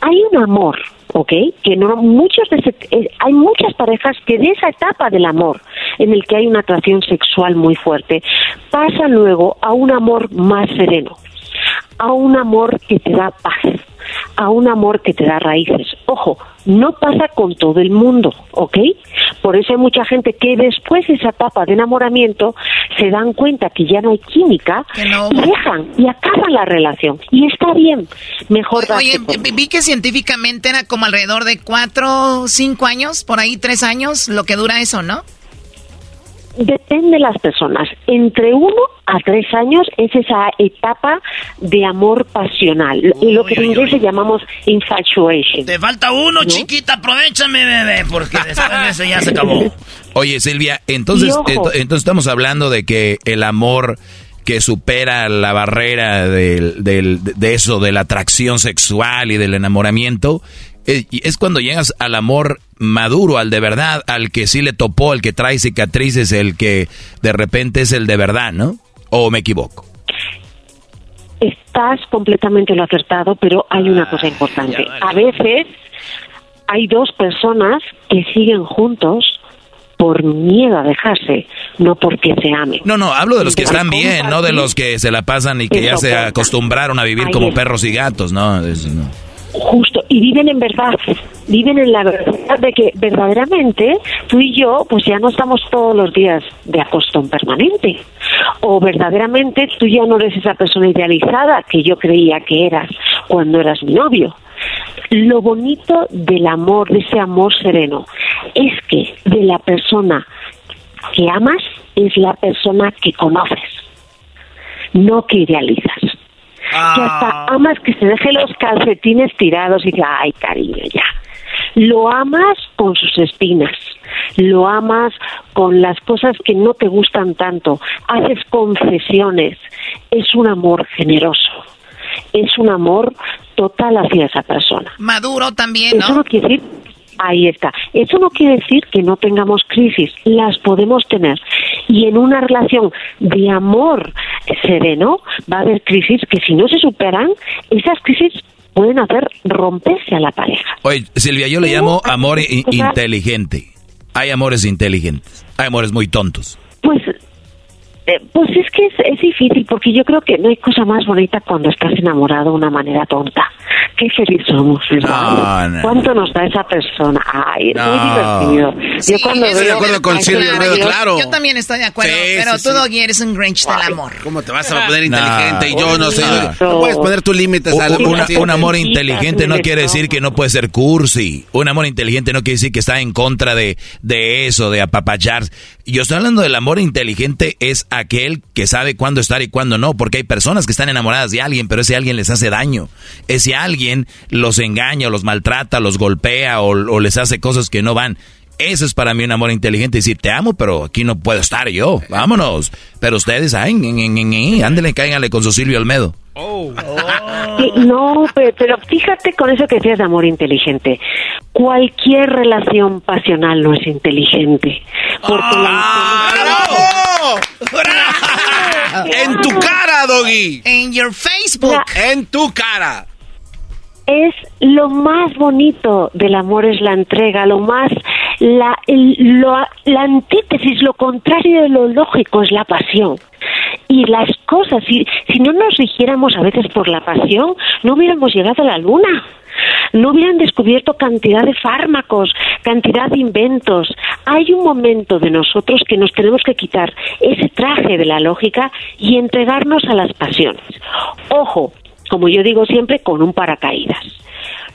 Hay un amor, ¿ok? Que no muchos de eh, hay muchas parejas que de esa etapa del amor, en el que hay una atracción sexual muy fuerte, pasan luego a un amor más sereno, a un amor que te da paz, a un amor que te da raíces. Ojo, no pasa con todo el mundo, ¿ok? Por eso hay mucha gente que después de esa etapa de enamoramiento se dan cuenta que ya no hay química y dejan y acaban la relación. Y está bien, mejor Oye, vi que científicamente era como alrededor de cuatro, cinco años, por ahí tres años, lo que dura eso, ¿no? Depende de las personas. Entre uno a tres años es esa etapa de amor pasional, lo que en inglés le llamamos infatuation. Te falta uno, chiquita, aprovechame, bebé, porque después de ese ya se acabó. Oye, Silvia, entonces, entonces estamos hablando de que el amor que supera la barrera del, del, de eso, de la atracción sexual y del enamoramiento, es cuando llegas al amor maduro, al de verdad, al que sí le topó, al que trae cicatrices, el que de repente es el de verdad, ¿no? ¿O me equivoco? Estás completamente lo acertado, pero hay una cosa importante. A veces hay dos personas que siguen juntos por miedo a dejarse, no porque se amen. No, no, hablo de los que están bien, no de los que se la pasan y que ya se acostumbraron a vivir como perros y gatos, no, no. Justo, y viven en verdad, viven en la verdad de que verdaderamente tú y yo pues ya no estamos todos los días de acostón permanente. O verdaderamente tú ya no eres esa persona idealizada que yo creía que eras cuando eras mi novio. Lo bonito del amor, de ese amor sereno, es que de la persona que amas es la persona que conoces, no que idealizas que hasta ah. amas que se deje los calcetines tirados y diga, ay cariño, ya. Lo amas con sus espinas, lo amas con las cosas que no te gustan tanto, haces concesiones, es un amor generoso, es un amor total hacia esa persona. Maduro también, ¿no? Eso no quiere decir Ahí está. Eso no quiere decir que no tengamos crisis, las podemos tener. Y en una relación de amor sereno va a haber crisis que si no se superan, esas crisis pueden hacer romperse a la pareja. Oye, Silvia, yo le llamo amor inteligente. Hay amores inteligentes, hay amores muy tontos. Pues Eh, pues es que es, difícil porque yo creo que no hay cosa más bonita cuando estás enamorado de una manera tonta. Qué feliz somos, ¿verdad? ¿Cuánto nos da esa persona? Ay, es muy divertido. yo cuando estoy de acuerdo con Silvio claro. Yo también estoy de acuerdo, pero tú, Doggy, eres un Grinch del amor. ¿Cómo te vas a poner inteligente y yo no sé? No puedes poner tus límites al Un amor inteligente no quiere decir que no puede ser cursi. Un amor inteligente no quiere decir que está en contra de, de eso, de apapachar. Yo estoy hablando del amor inteligente es aquel que sabe cuándo estar y cuándo no, porque hay personas que están enamoradas de alguien, pero ese alguien les hace daño. Ese alguien los engaña, o los maltrata, los golpea o, les hace cosas que no van. Eso es para mí un amor inteligente. Decir, te amo, pero aquí no puedo estar yo. Vámonos. Pero ustedes, ay, ándale, cáiganle con su Silvio Almedo. Oh. no, pero, fíjate con eso que decías de amor inteligente. Cualquier relación pasional no es inteligente. Porque ¡Ah! En tu cara, Doggy. En your Facebook. en tu cara. Es lo más bonito del amor es la entrega, lo más la, la antítesis, lo contrario de lo lógico es la pasión. Y las cosas, si, si no nos rigiéramos a veces por la pasión, no hubiéramos llegado a la luna no hubieran descubierto cantidad de fármacos, cantidad de inventos. Hay un momento de nosotros que nos tenemos que quitar ese traje de la lógica y entregarnos a las pasiones. Ojo, como yo digo siempre, con un paracaídas.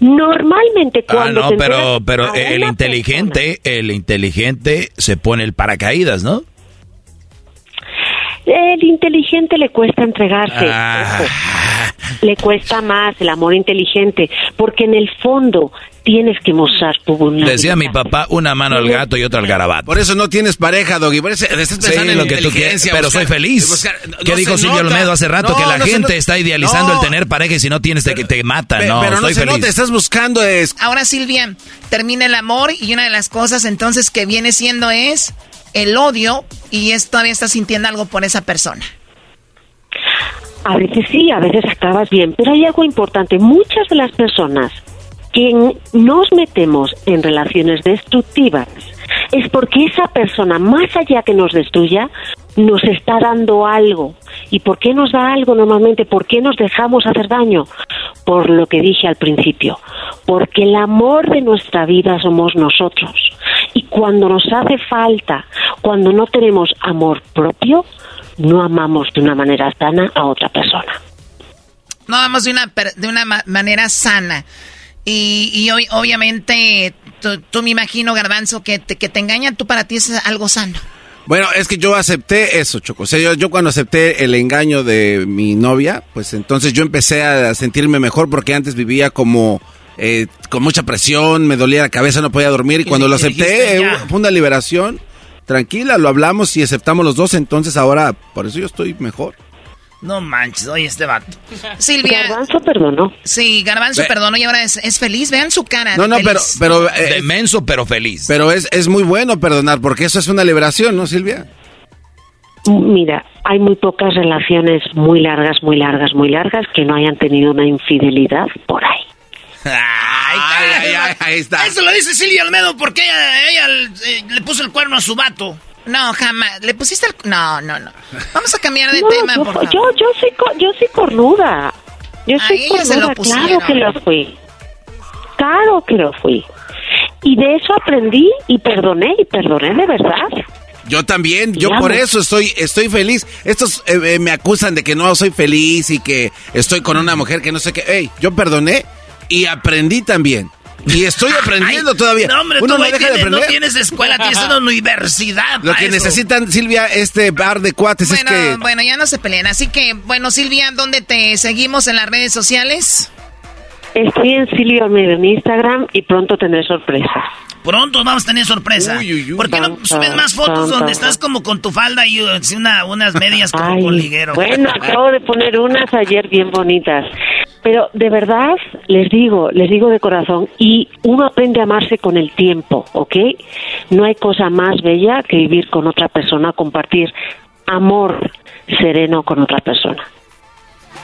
Normalmente ah, cuando ah, no, pero pero el inteligente, el inteligente se pone el paracaídas, ¿no? El inteligente le cuesta entregarse. Ah. Le cuesta más el amor inteligente, porque en el fondo tienes que mostrar tu vulnerabilidad. Decía mi papá, una mano al gato y otra al garabato. Por eso no tienes pareja, Doggy. Por eso estás pensando en lo que tú quieres, pero soy feliz. ¿Qué dijo Silvio Olmedo hace rato? que la gente está idealizando el tener pareja y si no tienes te, te matan. no, pero no se feliz. estás buscando es... Ahora, Silvia, termina el amor y una de las cosas entonces que viene siendo es el odio y es, todavía estás sintiendo algo por esa persona. A veces sí, a veces acabas bien, pero hay algo importante. Muchas de las personas que nos metemos en relaciones destructivas es porque esa persona, más allá que nos destruya, nos está dando algo. ¿Y por qué nos da algo normalmente? ¿Por qué nos dejamos hacer daño? Por lo que dije al principio, porque el amor de nuestra vida somos nosotros. Y cuando nos hace falta, cuando no tenemos amor propio, no amamos de una manera sana a otra persona. No amamos de una, de una manera sana. Y, y obviamente, tú, me imagino, Garbanzo, que te, que te engañan, tú para ti es algo sano. Bueno, es que yo acepté eso, Choco. O sea, yo, yo, cuando acepté el engaño de mi novia, pues entonces yo empecé a sentirme mejor porque antes vivía como eh, con mucha presión, me dolía la cabeza, no podía dormir. Y cuando lo acepté, fue una liberación tranquila, lo hablamos y aceptamos los dos, entonces ahora, por eso yo estoy mejor. No manches, oye este vato. Silvia. Garbanzo perdonó. Sí, Garbanzo perdonó y ahora es, feliz. Vean su cara. No, no, pero. pero eh, Demenso, pero feliz. Pero es, es muy bueno perdonar, porque eso es una liberación, ¿no, Silvia? Mira, hay muy pocas relaciones muy largas, muy largas, muy largas que no hayan tenido una infidelidad por ahí. Ay, ay, ahí está. Eso lo dice Silvia Almedo porque ella, eh, le puso el cuerno a su vato. No, jamás. ¿Le pusiste el...? No, no, no. Vamos a cambiar de tema, yo, por favor. Yo, yo, soy, yo soy cornuda. Yo soy cornuda, claro que lo fui. Claro que lo fui. Y de eso aprendí y perdoné, y perdoné de verdad. Yo también, yo por eso estoy, estoy feliz. Estos eh, eh, me acusan de que no soy feliz y que estoy con una mujer que no sé qué. Ey, yo perdoné y aprendí también. Y estoy aprendiendo todavía. No, hombre, Uno tú no, deja de aprender. no tienes escuela, tienes una universidad. Lo que necesitan, Silvia, este bar de cuates es que... Bueno, ya no se peleen. Así que, bueno, Silvia, ¿dónde te seguimos en las redes sociales? Estoy en Silvia en Instagram y pronto tendré sorpresas. Pronto vamos a tener sorpresa. ¿Por qué no subes más fotos donde estás como con tu falda y uh, una, unas medias como con liguero? Bueno, acabo de poner unas ayer bien bonitas. Pero de verdad, les digo, les digo de corazón, y uno aprende a amarse con el tiempo, ¿ok? No hay cosa más bella que vivir con otra persona, compartir amor sereno con otra persona.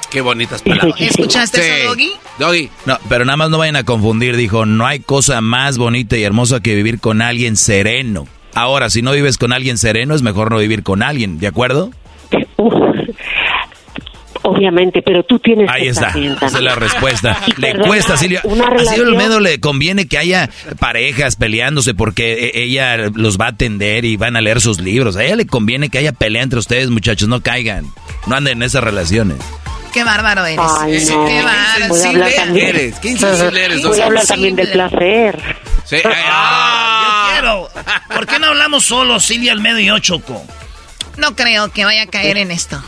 Qué bonitas palabras. ¿Escuchaste eso, Doggy? Doggy. No, pero nada más no vayan a confundir. Dijo, no hay cosa más bonita y hermosa que vivir con alguien sereno. Ahora, si no vives con alguien sereno, es mejor no vivir con alguien, ¿de acuerdo? Obviamente, pero tú tienes Ahí que está, estar bien esa es la respuesta. Y Le perdonar cuesta, Silvia. una A Silvia relación- Olmedo le conviene que haya parejas peleándose porque e- ella los va a atender y van a leer sus libros. A ella le conviene que haya pelea entre ustedes, muchachos, no caigan. No anden en esas relaciones. Qué bárbaro eres. Ay, no. Qué bárbaro. Voy a hablar Silvia. también. eres? ¿Qué insensible eres, Voy a hablar también del placer. Sí, Ah, yo quiero. ¿Por qué no hablamos solo Silvia Almedo y yo, Choco? No creo que vaya a caer en esto.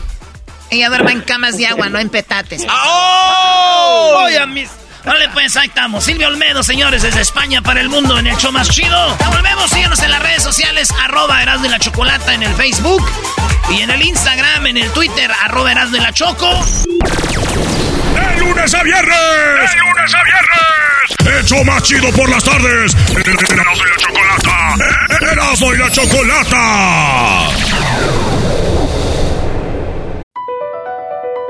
Ella duerma en camas de agua, no en petates. ¡Oh! Oye, mis... Vale, pues ahí estamos. Silvia Olmedo, señores, desde España para el mundo en el show más chido. Ya volvemos, síganos en las redes sociales, arroba Erasmo y la Chocolata en el Facebook y en el Instagram, en el Twitter, arroba Erasmo y la Choco. ¡De lunes a viernes! ¡De lunes a viernes! ¡Hecho más chido por las tardes! ¡Erasmo y la Chocolata! ¡Erasmo y la Chocolata!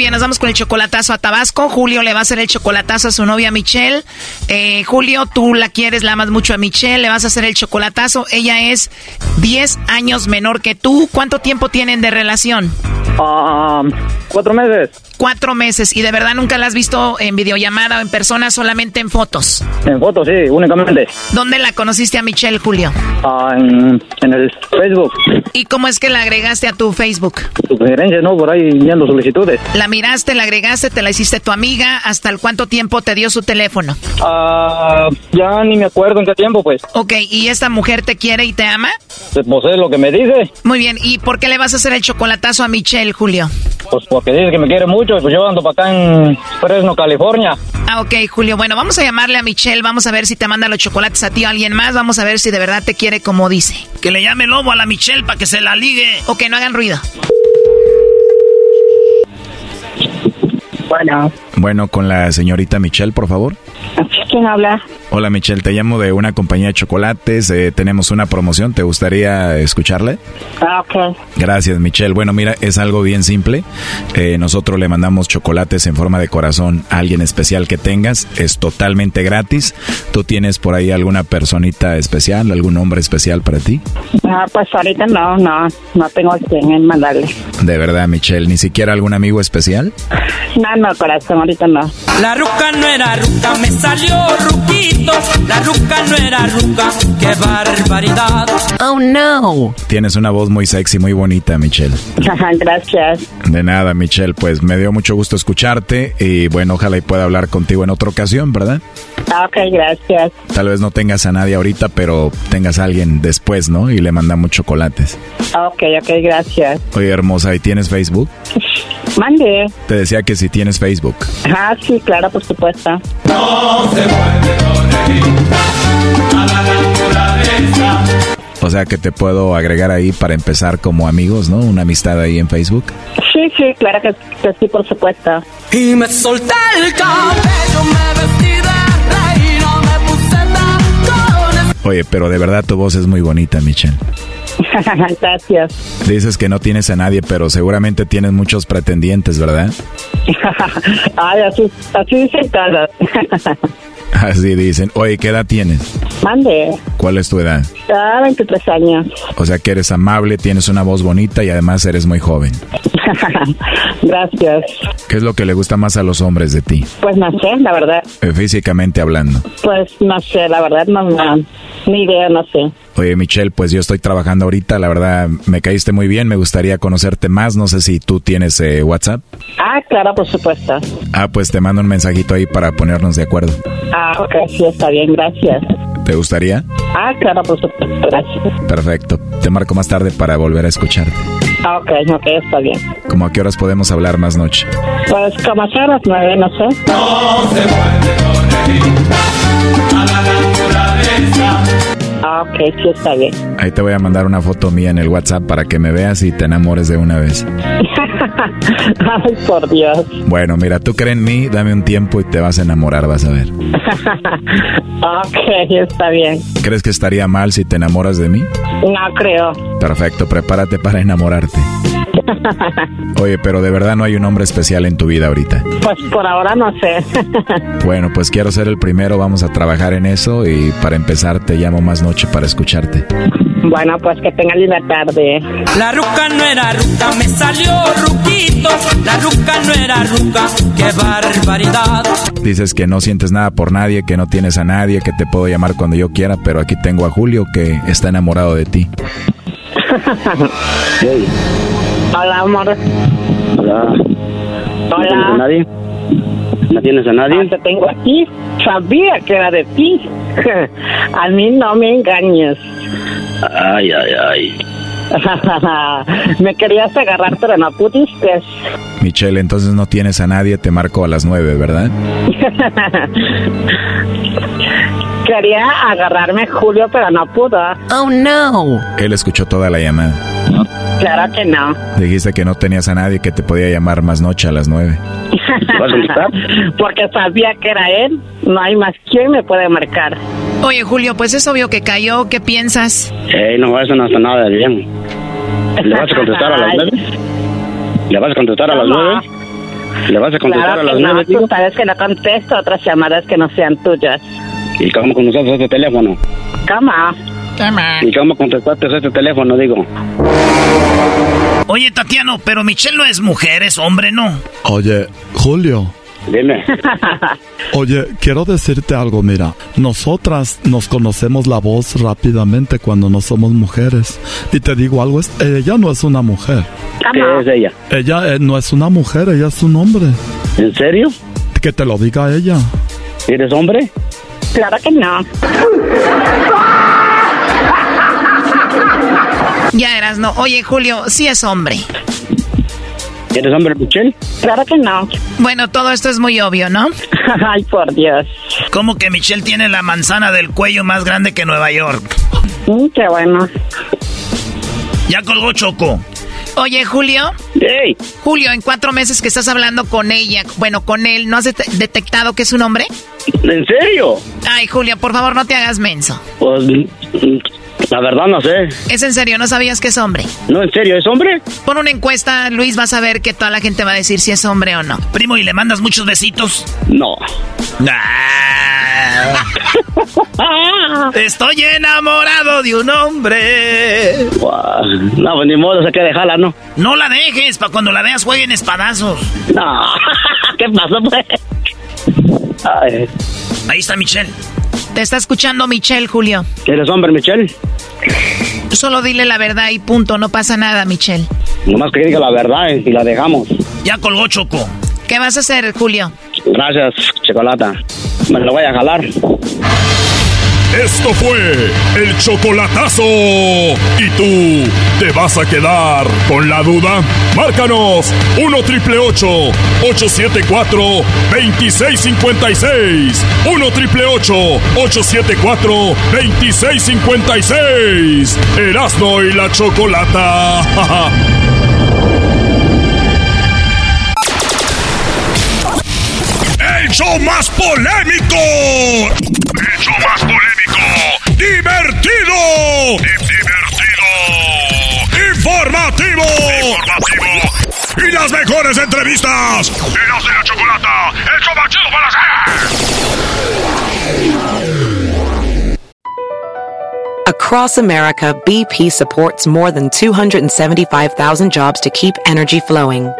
bien, nos vamos con el chocolatazo a Tabasco. Julio le va a hacer el chocolatazo a su novia Michelle. Eh, Julio, tú la quieres, la amas mucho a Michelle, le vas a hacer el chocolatazo. Ella es 10 años menor que tú. ¿Cuánto tiempo tienen de relación? Ah, cuatro meses. Cuatro meses. ¿Y de verdad nunca la has visto en videollamada o en persona, solamente en fotos? En fotos, sí, únicamente. ¿Dónde la conociste a Michelle, Julio? Ah, en, en el Facebook. ¿Y cómo es que la agregaste a tu Facebook? Sugerencias, ¿no? Por ahí viendo solicitudes. La miraste, la agregaste, te la hiciste tu amiga. ¿Hasta el cuánto tiempo te dio su teléfono? Ah, ya ni me acuerdo en qué tiempo, pues. Ok, ¿y esta mujer te quiere y te ama? Pues es lo que me dice. Muy bien, ¿y por qué le vas a hacer el chocolatazo a Michelle, Julio? Pues porque dice que me quiere mucho pues yo ando para acá en Fresno, California. Ah, ok, Julio. Bueno, vamos a llamarle a Michelle, vamos a ver si te manda los chocolates a ti o a alguien más, vamos a ver si de verdad te quiere como dice. Que le llame lobo a la Michelle para que se la ligue. O que no hagan ruido. Bueno, Bueno, con la señorita Michelle, por favor. ¿quién habla? Hola Michelle, te llamo de una compañía de chocolates. eh, tenemos una promoción, ¿te gustaría escucharle? Ah, ok. Gracias Michelle. Bueno, mira, es algo bien simple. Eh, nosotros le mandamos chocolates en forma de corazón a alguien especial que tengas. Es totalmente gratis. ¿Tú tienes por ahí alguna personita especial, algún hombre especial para ti? Ah, pues ahorita no, no, no tengo a quién mandarle. De verdad Michelle, ni siquiera algún amigo especial. No, no, corazón, ahorita no. La ruca no era ruca, me salió ruquito. La ruca no era ruca, qué barbaridad. Oh no. Tienes una voz muy sexy, muy bonita Michelle. Gracias. De nada, Michelle, pues me dio mucho gusto escucharte y bueno, ojalá y pueda hablar contigo en otra ocasión, ¿verdad? Ah, Ok, gracias. Tal vez no tengas a nadie ahorita, pero tengas a alguien después, ¿no? Y le mandamos chocolates. Ok, ok, gracias. Oye, hermosa, ¿y tienes Facebook? Mande. Te decía que si tienes Facebook. Ah, sí, claro, por supuesto. O sea que te puedo agregar ahí para empezar como amigos, ¿no? Una amistad ahí en Facebook. Sí, sí, claro que, que sí, por supuesto. Y me solté el cabello, me vestí de reina, me puse tacones. Oye, pero de verdad tu voz es muy bonita, Michelle. gracias. Dices que no tienes a nadie, pero seguramente tienes muchos pretendientes, ¿verdad? Ay, así, así dicen todas. Así dicen. Oye, ¿qué edad tienes? Mande. ¿Cuál es tu edad? Ah, 23 años. O sea que eres amable, tienes una voz bonita y además eres muy joven. Gracias. ¿Qué es lo que le gusta más a los hombres de ti? Pues no sé, la verdad. Eh, Físicamente hablando. Pues no sé, la verdad, no, no. Ni idea, no sé. Oye, Michelle, pues yo estoy trabajando ahorita, la verdad me caíste muy bien, me gustaría conocerte más, no sé si tú tienes eh, WhatsApp. Ah, claro, por supuesto. Ah, pues te mando un mensajito ahí para ponernos de acuerdo. Ah, ok, sí, está bien, gracias. ¿Te gustaría? Ah, claro, por supuesto, gracias. Perfecto, te marco más tarde para volver a escucharte. Ah, ok, ok, está bien. ¿Cómo a qué horas podemos hablar más noche? Pues como a las nueve, no sé. No se puede a la Ah, ok, sí está bien. Ahí te voy a mandar una foto mía en el WhatsApp para que me veas y te enamores de una vez. Ay, por Dios. Bueno, mira, tú crees en mí, dame un tiempo y te vas a enamorar, vas a ver. ok, está bien. ¿Crees que estaría mal si te enamoras de mí? No creo. Perfecto, prepárate para enamorarte. Oye, pero de verdad no hay un hombre especial en tu vida ahorita. Pues por ahora no sé. bueno, pues quiero ser el primero, vamos a trabajar en eso y para empezar te llamo más noche para escucharte. Bueno, pues que tenga linda tarde. La ruca no era ruca, me salió ruquito. La ruca no era ruca, qué barbaridad. Dices que no sientes nada por nadie, que no tienes a nadie, que te puedo llamar cuando yo quiera, pero aquí tengo a Julio que está enamorado de ti. Hola, amor. Hola. Hola. ¿No tienes a nadie? ¿No tienes a nadie? Te tengo aquí. Sabía que era de ti. a mí no me engañes. Ay, ay, ay. me querías agarrar, pero no pudiste. Michelle, entonces no tienes a nadie, te marco a las nueve, ¿verdad? Quería agarrarme Julio, pero no pudo. Oh, no. Él escuchó toda la llamada. Claro que no. Dijiste que no tenías a nadie que te podía llamar más noche a las nueve. Porque sabía que era él. No hay más quien me puede marcar. Oye, Julio, pues es obvio que cayó. ¿Qué piensas? Eh, no, eso no está nada bien. ¿Le vas a contestar a las nueve? ¿Le vas a contestar a las nueve? ¿Le vas a contestar a las nueve? No, tú sabes que no contesto otras llamadas que no sean tuyas. ¿Y cómo contestaste este teléfono? ¿Cómo? ¿Y cómo contestaste este teléfono, digo? Oye, Tatiano, pero Michelle no es mujer, es hombre, ¿no? Oye, Julio. Dime. Oye, quiero decirte algo, mira, nosotras nos conocemos la voz rápidamente cuando no somos mujeres. Y te digo algo, ella no es una mujer. ¿Qué es ella? Ella eh, no es una mujer, ella es un hombre. ¿En serio? Que te lo diga ella. ¿Eres hombre? Claro que no. Ya eras, no. Oye, Julio, sí es hombre. ¿Eres hombre, Michelle? Claro que no. Bueno, todo esto es muy obvio, ¿no? Ay, por Dios. ¿Cómo que Michelle tiene la manzana del cuello más grande que Nueva York? Mm, qué bueno. Ya colgó Choco. Oye, Julio. Hey. Julio, en cuatro meses que estás hablando con ella, bueno, con él, ¿no has detectado que es un hombre? ¿En serio? Ay, Julio, por favor, no te hagas menso. Pues, la verdad no sé. ¿Es en serio? ¿No sabías que es hombre? No, en serio, ¿es hombre? Pon una encuesta, Luis, vas a ver que toda la gente va a decir si es hombre o no. Primo, ¿y le mandas muchos besitos? No. Estoy enamorado de un hombre. No, pues ni modo, se que dejarla, ¿no? No la dejes, para cuando la veas jueguen espadazos. No, ¿qué pasó, pues? Ahí está Michelle. Te está escuchando Michelle, Julio. ¿Eres hombre, Michelle? Solo dile la verdad y punto, no pasa nada, Michelle. Nomás que diga la verdad y la dejamos. Ya colgó Choco. ¿Qué vas a hacer, Julio? Gracias, Chocolata. Me lo voy a jalar. Esto fue el chocolatazo. ¿Y tú te vas a quedar con la duda? Márcanos 1 triple 874 2656. 1 triple 874 2656. Erasno y la chocolata. ¡El show más polémico! ¡El show más polémico! ¡Divertido! ¡Informativo! ¡Informativo! ¡Y las mejores entrevistas! ¡Eras de la chocolata! ¡El para! Across America, BP supports more than 275,000 jobs to keep energy flowing.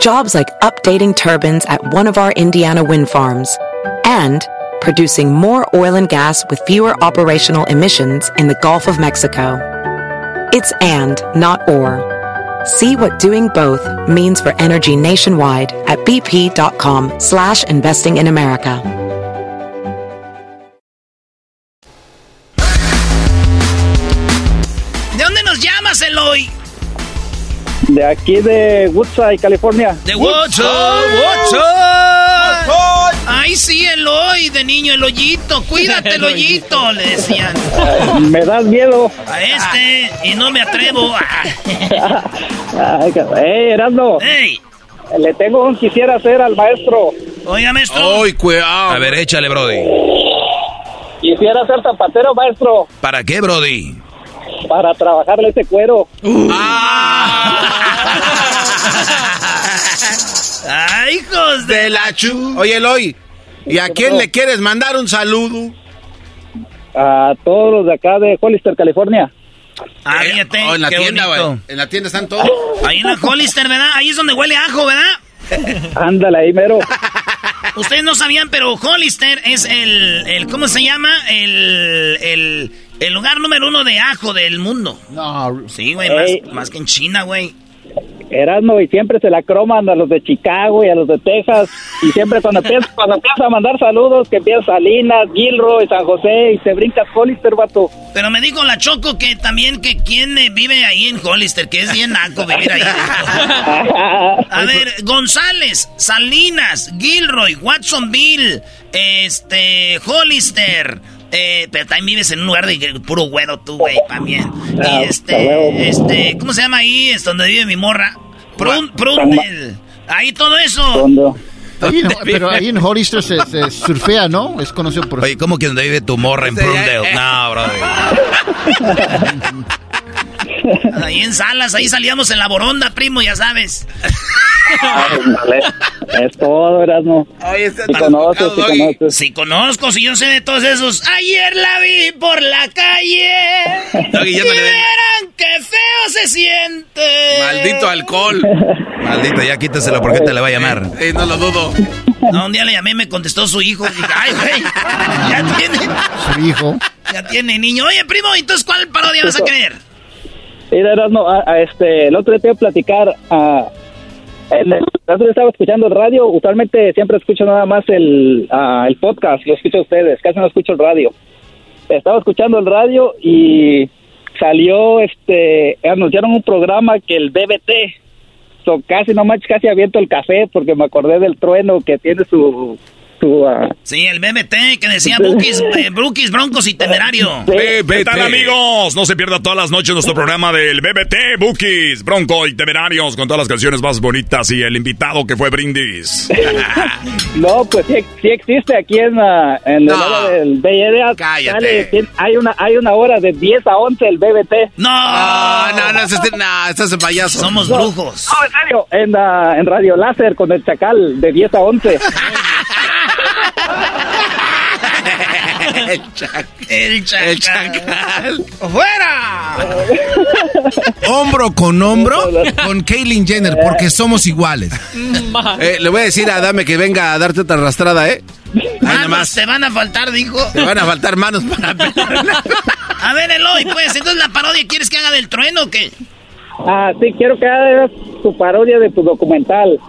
Jobs like updating turbines at one of our Indiana wind farms and producing more oil and gas with fewer operational emissions in the Gulf of Mexico. It's and, not or. See what doing both means for energy nationwide at bp.com slash investing in America. ¿De dónde nos llamas, Eloy? De aquí de Woodside, California. De Woodside, Woodside. Ay, sí, Eloy, de niño, el hoyito. Cuídate, el hoyito, le decían. Ay, me das miedo. A este, y no me atrevo. Ay, hey, Erasmo. Hey. Le tengo un quisiera hacer al maestro. Oiga, maestro. Uy, cuidado. A ver, échale, Brody. Quisiera ser zapatero, maestro. ¿Para qué, Brody? Para trabajarle ese cuero. Ay, hijos de, De la chu. Oye, Eloy, ¿y a quién le quieres mandar un saludo? A todos los de acá de Hollister, California. Ah, fíjate, Oh, en la qué tienda, güey. En la tienda están todos. Ahí en la Hollister, ¿verdad? Ahí es donde huele a ajo, ¿verdad? Ándale ahí, mero. Ustedes no sabían, pero Hollister es el, el ¿cómo se llama? El, el, el lugar número uno de ajo del mundo. No. Sí, güey, Ey. más, más que en China, güey. Erasmo y siempre se la croman a los de Chicago y a los de Texas. Y siempre cuando empieza, cuando empieza a mandar saludos, que empieza Salinas, Gilroy, San José y se brincas Hollister, vato. Pero me dijo la Choco que también que quién eh, vive ahí en Hollister, que es bien naco vivir ahí. A ver, González, Salinas, Gilroy, Watsonville, este, Hollister. Eh, pero también vives en un lugar de puro güero tú, güey, también. Y Ah, este, este, ¿cómo se llama ahí? Es donde vive mi morra. Prun, Prundel. Ahí todo eso. Ahí en- pero ahí en Hollister se, se surfea, ¿no? Es conocido por... Oye, ¿cómo que donde vive tu morra en Prundale? No, Brody. Ahí en Salas, ahí salíamos en la boronda, primo, ya sabes. Es todo, Erasmo. Sí conoces, sí conoces. Sí conozco, si yo sé de todos esos. Ayer la vi por la calle. Doggy, ya no le verán qué feo se siente. Maldito alcohol. Maldito, ya quítaselo porque te le va a llamar. Eh, no lo dudo. No, un día le llamé y me contestó su hijo. Dije, ay, güey, ya tiene, Su hijo. ya tiene niño. Oye, primo, entonces, ¿cuál parodia vas a querer? Mira, Erasmo, a- a este, el otro día te iba a platicar. en el, el estaba escuchando el radio. Usualmente siempre escucho nada más el, el podcast. Lo escucho a ustedes. Casi no escucho el radio. Estaba escuchando el radio y salió, este, anunciaron un programa que el BBT. So, casi no manches, casi aviento el café porque me acordé del trueno que tiene su... ah, Sí, el BBT que decía Bookies, eh, Brookies, Broncos y Temerario. ¿Qué tal amigos? No se pierda todas las noches nuestro programa del BBT Bookies, Bronco y Temerarios con todas las canciones más bonitas y el invitado que fue Brindis. No, pues sí, sí existe aquí en, la en el hora del BID. Cállate. Sale, hay, una, hay una hora de 10 a 11 el BBT. No, Ah, no, no, este, no, estás en payaso. Somos No, brujos. No, en serio, en, ah, en Radio Láser con el Chacal de 10 a 11. El chacal. El chacal. El chacal. ¡Fuera! Hombro con hombro con Kaylin Jenner, porque somos iguales. Eh, le voy a decir a Dame que venga a darte otra arrastrada, ¿eh? Manos más. te van a faltar, dijo. Te van a faltar manos para A ver, Eloy, pues, entonces la parodia, ¿quieres que haga del trueno o qué? Ah, sí, quiero que hagas tu parodia de tu documental.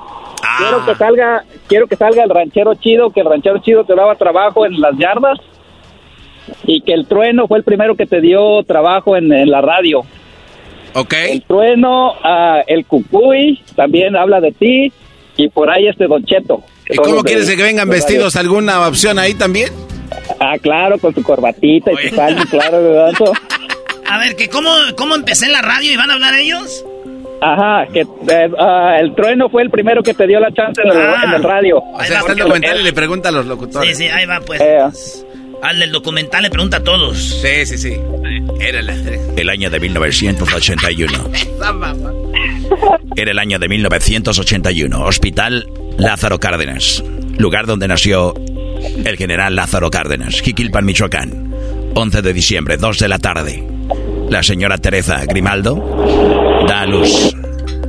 Quiero que salga, quiero que salga el ranchero chido, que el ranchero chido te daba trabajo en las yardas y que el trueno fue el primero que te dio trabajo en, en la radio. Ok. El trueno, ah, el cucuy también habla de ti y por ahí este Don Cheto. ¿Y cómo quieres que vengan vestidos? ¿Alguna opción ahí también? Ah, claro, con su corbatita y su salsa, claro, ¿verdad? A ver, que cómo, cómo empecé en la radio y van a hablar ellos. Ajá, que eh, ah, el trueno fue el primero que te dio la chance en el, Ah. en el radio. O sea, está el documental y le pregunta a los locutores. Sí, sí, ahí va, pues. Eh, Al del documental le pregunta a todos. Sí, sí, sí. Era El año de 1981. Era el año de 1981. Hospital Lázaro Cárdenas. Lugar donde nació el general Lázaro Cárdenas. Jiquilpan, Michoacán. 11 de diciembre, 2 de la tarde. La señora Teresa Grimaldo da a luz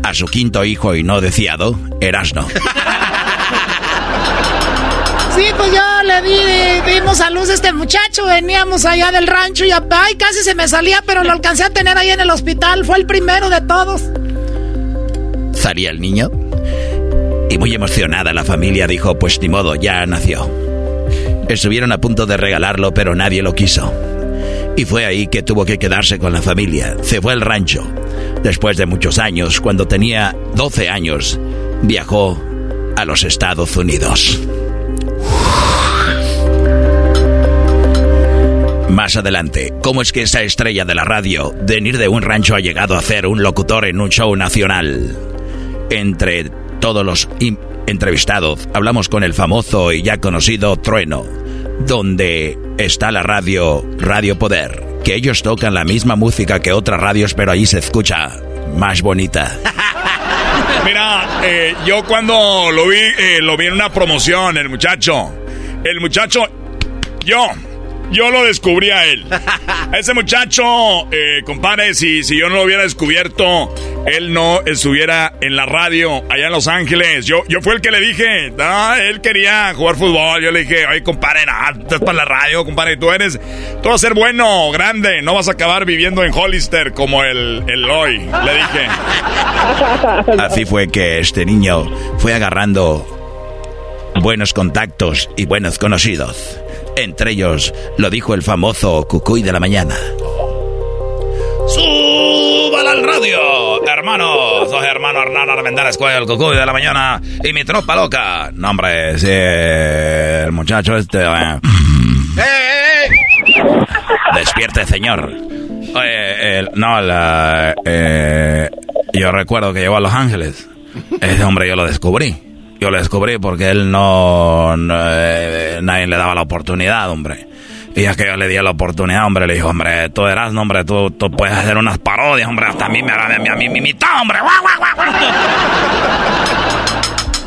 a su quinto hijo y no deseado, Erasno. Sí, pues yo le di, dimos a luz a este muchacho, veníamos allá del rancho y ay, casi se me salía, pero lo alcancé a tener ahí en el hospital, fue el primero de todos. ¿Salía el niño? Y muy emocionada la familia dijo, pues ni modo, ya nació. Estuvieron a punto de regalarlo, pero nadie lo quiso. Y fue ahí que tuvo que quedarse con la familia. Se fue al rancho. Después de muchos años, cuando tenía 12 años, viajó a los Estados Unidos. Más adelante, ¿cómo es que esa estrella de la radio, de venir de un rancho, ha llegado a ser un locutor en un show nacional? Entre todos los entrevistados, hablamos con el famoso y ya conocido Trueno, donde está la radio Radio Poder, que ellos tocan la misma música que otras radios, pero ahí se escucha más bonita. Mira, eh, yo cuando lo vi, eh, lo vi en una promoción, el muchacho. El muchacho, yo, yo lo descubrí a él. ese muchacho, eh, compadre, si, si yo no lo hubiera descubierto, él no estuviera en la radio allá en Los Ángeles. Yo, yo fui el que le dije, ah, él quería jugar fútbol. Yo le dije, oye, compadre, no, estás para la radio, compadre, tú eres, tú vas a ser bueno, grande, no vas a acabar viviendo en Hollister como el, el hoy, le dije. Así fue que este niño fue agarrando buenos contactos y buenos conocidos. Entre ellos, lo dijo el famoso Cucuy de la mañana. ¡Súbala al radio! Hermano, soy hermano Hernán Armendáriz Cuello, el Cucuy de la mañana y mi tropa loca. No, hombre, sí, el muchacho este... Eh. Despierte, señor. Oye, no, la, eh, yo recuerdo que llegó a Los Ángeles. Ese hombre yo lo descubrí. Yo lo descubrí porque él no, eh, nadie le daba la oportunidad, hombre. Y ya que yo le di la oportunidad, hombre, le dijo, hombre, tú eras, hombre, tú, tú puedes hacer unas parodias, hombre, hasta a mí me mí, a mí me hombre.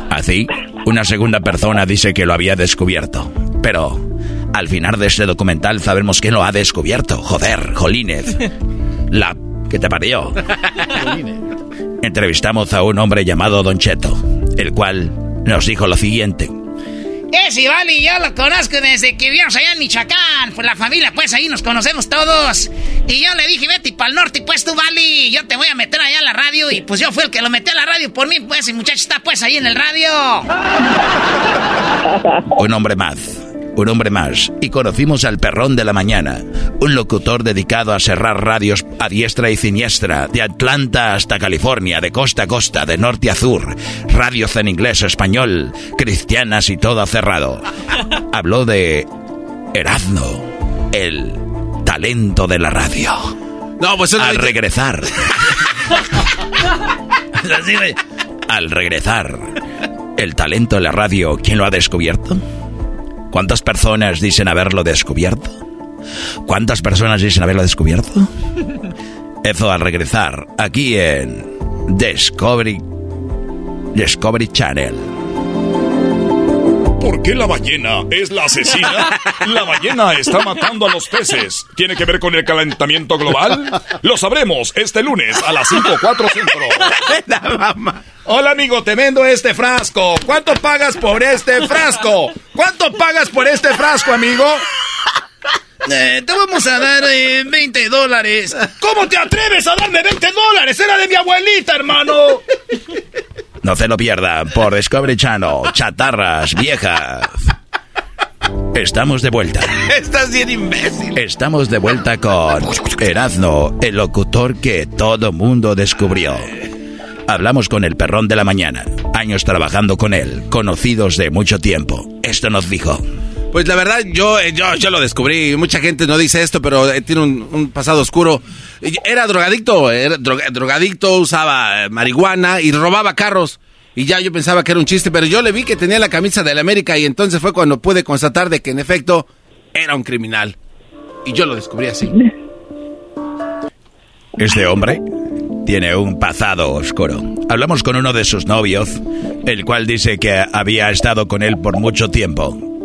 Así, una segunda persona dice que lo había descubierto. Pero, al final de este documental sabemos quién lo ha descubierto. Joder, Jolínez. La que te parió. Entrevistamos a un hombre llamado Don Cheto, el cual nos dijo lo siguiente. Ese vale, yo lo conozco desde que vivimos allá en Michoacán. Pues la familia, pues ahí nos conocemos todos. Y yo le dije, vete para el norte, pues tú, Vali, yo te voy a meter allá a la radio. Y pues yo fui el que lo metí a la radio por mí, pues, y muchacho está pues ahí en el radio. Un hombre más un hombre más, y conocimos al perrón de la mañana, un locutor dedicado a cerrar radios a diestra y siniestra, de Atlanta hasta California, de costa a costa, de norte a sur, radios en inglés, español, cristianas y todo cerrado. Habló de Erasmo, el talento de la radio. No, pues al regresar. al regresar, el talento de la radio, ¿quién lo ha descubierto? ¿Cuántas personas dicen haberlo descubierto? ¿Cuántas personas dicen haberlo descubierto? Eso al regresar aquí en Discovery Discovery Channel. ¿Por qué la ballena es la asesina? La ballena está matando a los peces. ¿Tiene que ver con el calentamiento global? Lo sabremos este lunes a las 5.4 centro. Hola amigo, te vendo este frasco. ¿Cuánto pagas por este frasco? ¿Cuánto pagas por este frasco, amigo? Eh, te vamos a dar 20 eh, dólares. ¿Cómo te atreves a darme 20 dólares? Era de mi abuelita, hermano. No se lo pierda por Discovery Channel. Chatarras viejas. Estamos de vuelta. Estás bien imbécil. Estamos de vuelta con Erazno, el locutor que todo mundo descubrió. Hablamos con el perrón de la mañana. Años trabajando con él, conocidos de mucho tiempo. Esto nos dijo. Pues la verdad, yo, eh, yo, yo lo descubrí. Mucha gente no dice esto, pero eh, tiene un, pasado oscuro. Era drogadicto, era drogadicto, usaba eh, marihuana y robaba carros. Y ya yo pensaba que era un chiste, pero yo le vi que tenía la camisa de la América y entonces fue cuando pude constatar de que en efecto era un criminal. Y yo lo descubrí así. Este hombre tiene un pasado oscuro. Hablamos con uno de sus novios, el cual dice que había estado con él por mucho tiempo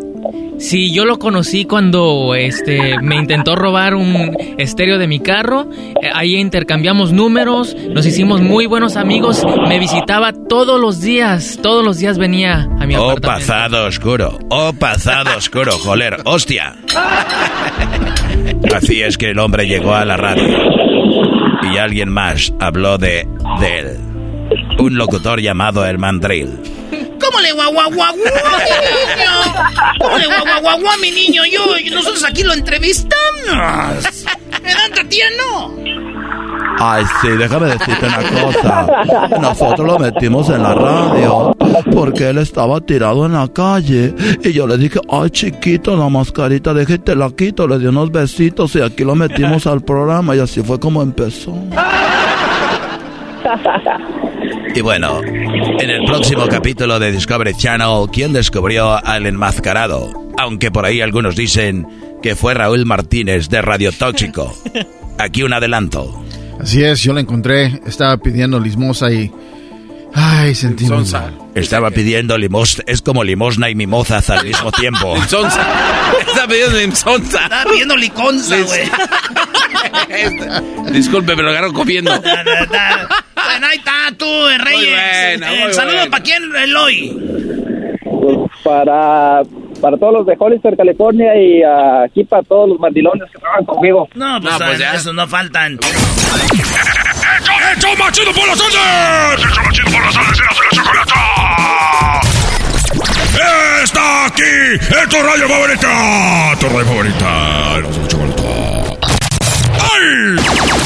Sí, yo lo conocí cuando este me intentó robar un estéreo de mi carro. Ahí intercambiamos números, nos hicimos muy buenos amigos. Me visitaba todos los días, todos los días venía a mi oh. Oh, pasado oscuro, oh, pasado oscuro, joder, hostia. Así es que el hombre llegó a la radio y alguien más habló de, de él. Un locutor llamado el Mandril. ¿Cómo le guaguaguaguá, mi niño? ¿Cómo le guaguaguaguá, mi niño? Yo, nosotros aquí lo entrevistamos. ¿Me tía no? Ay, sí, déjame decirte una cosa. Nosotros lo metimos en la radio porque él estaba tirado en la calle. Y yo le dije, ay, chiquito, la mascarita, déjate la quito. Le di unos besitos y aquí lo metimos al programa. Y así fue como empezó. Y bueno, en el próximo capítulo de Discovery Channel, ¿quién descubrió al enmascarado? Aunque por ahí algunos dicen que fue Raúl Martínez de Radio Tóxico. Aquí un adelanto. Así es, yo lo encontré, estaba pidiendo limosna y... Ay, sentí Estaba pidiendo limosna, es como limosna y mimozas al mismo tiempo. Limsonza. Estaba pidiendo limsonza. Estaba pidiendo liconza, güey. Disculpe, me lo agarro comiendo. bueno, ahí está tú, Reyes. Muy saludo para quién, Eloy. Para para todos los de Hollister, California y aquí para todos los mandilones que trabajan conmigo. No, pues, no, pues ya. esos no faltan. ¡Hecho machido por las Andes! ¡Hecho machido por las Andes y la chocolata! ¡Está aquí! ¡Es tu radio favorita! ¡Tu radio favorita! ¡La chocolata! ¡Ay!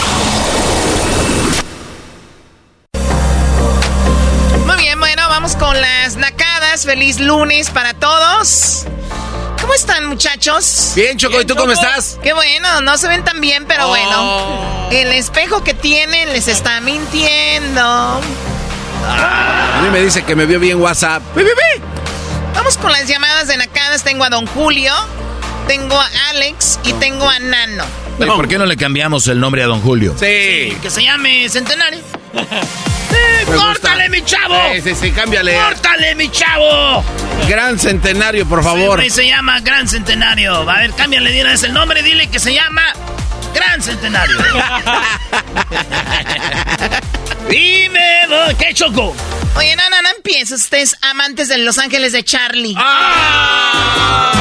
Con las nacadas. Feliz lunes para todos. ¿Cómo están, muchachos? Bien, Choco, ¿y tú cómo estás? Qué bueno, no se ven tan bien, pero bueno. Oh. El espejo que tienen les está mintiendo. a mí me dice que me vio bien WhatsApp. Vamos con las llamadas de nacadas. Tengo a Don Julio, tengo a Alex y tengo a Nano. ¿Por qué no le cambiamos el nombre a Don Julio? Sí, que se llame Centenario. ¡Córtale, mi chavo! Sí, sí, sí, cámbiale. ¡Córtale, mi chavo! Gran Centenario, por favor. Sí, se llama Gran Centenario. A ver, cámbiale, dile el nombre, dile que se llama Gran Centenario. Dime, ¿qué choco? Oye, no, no, no empieces. Ustedes amantes de Los Ángeles de Charlie. ¡Ah!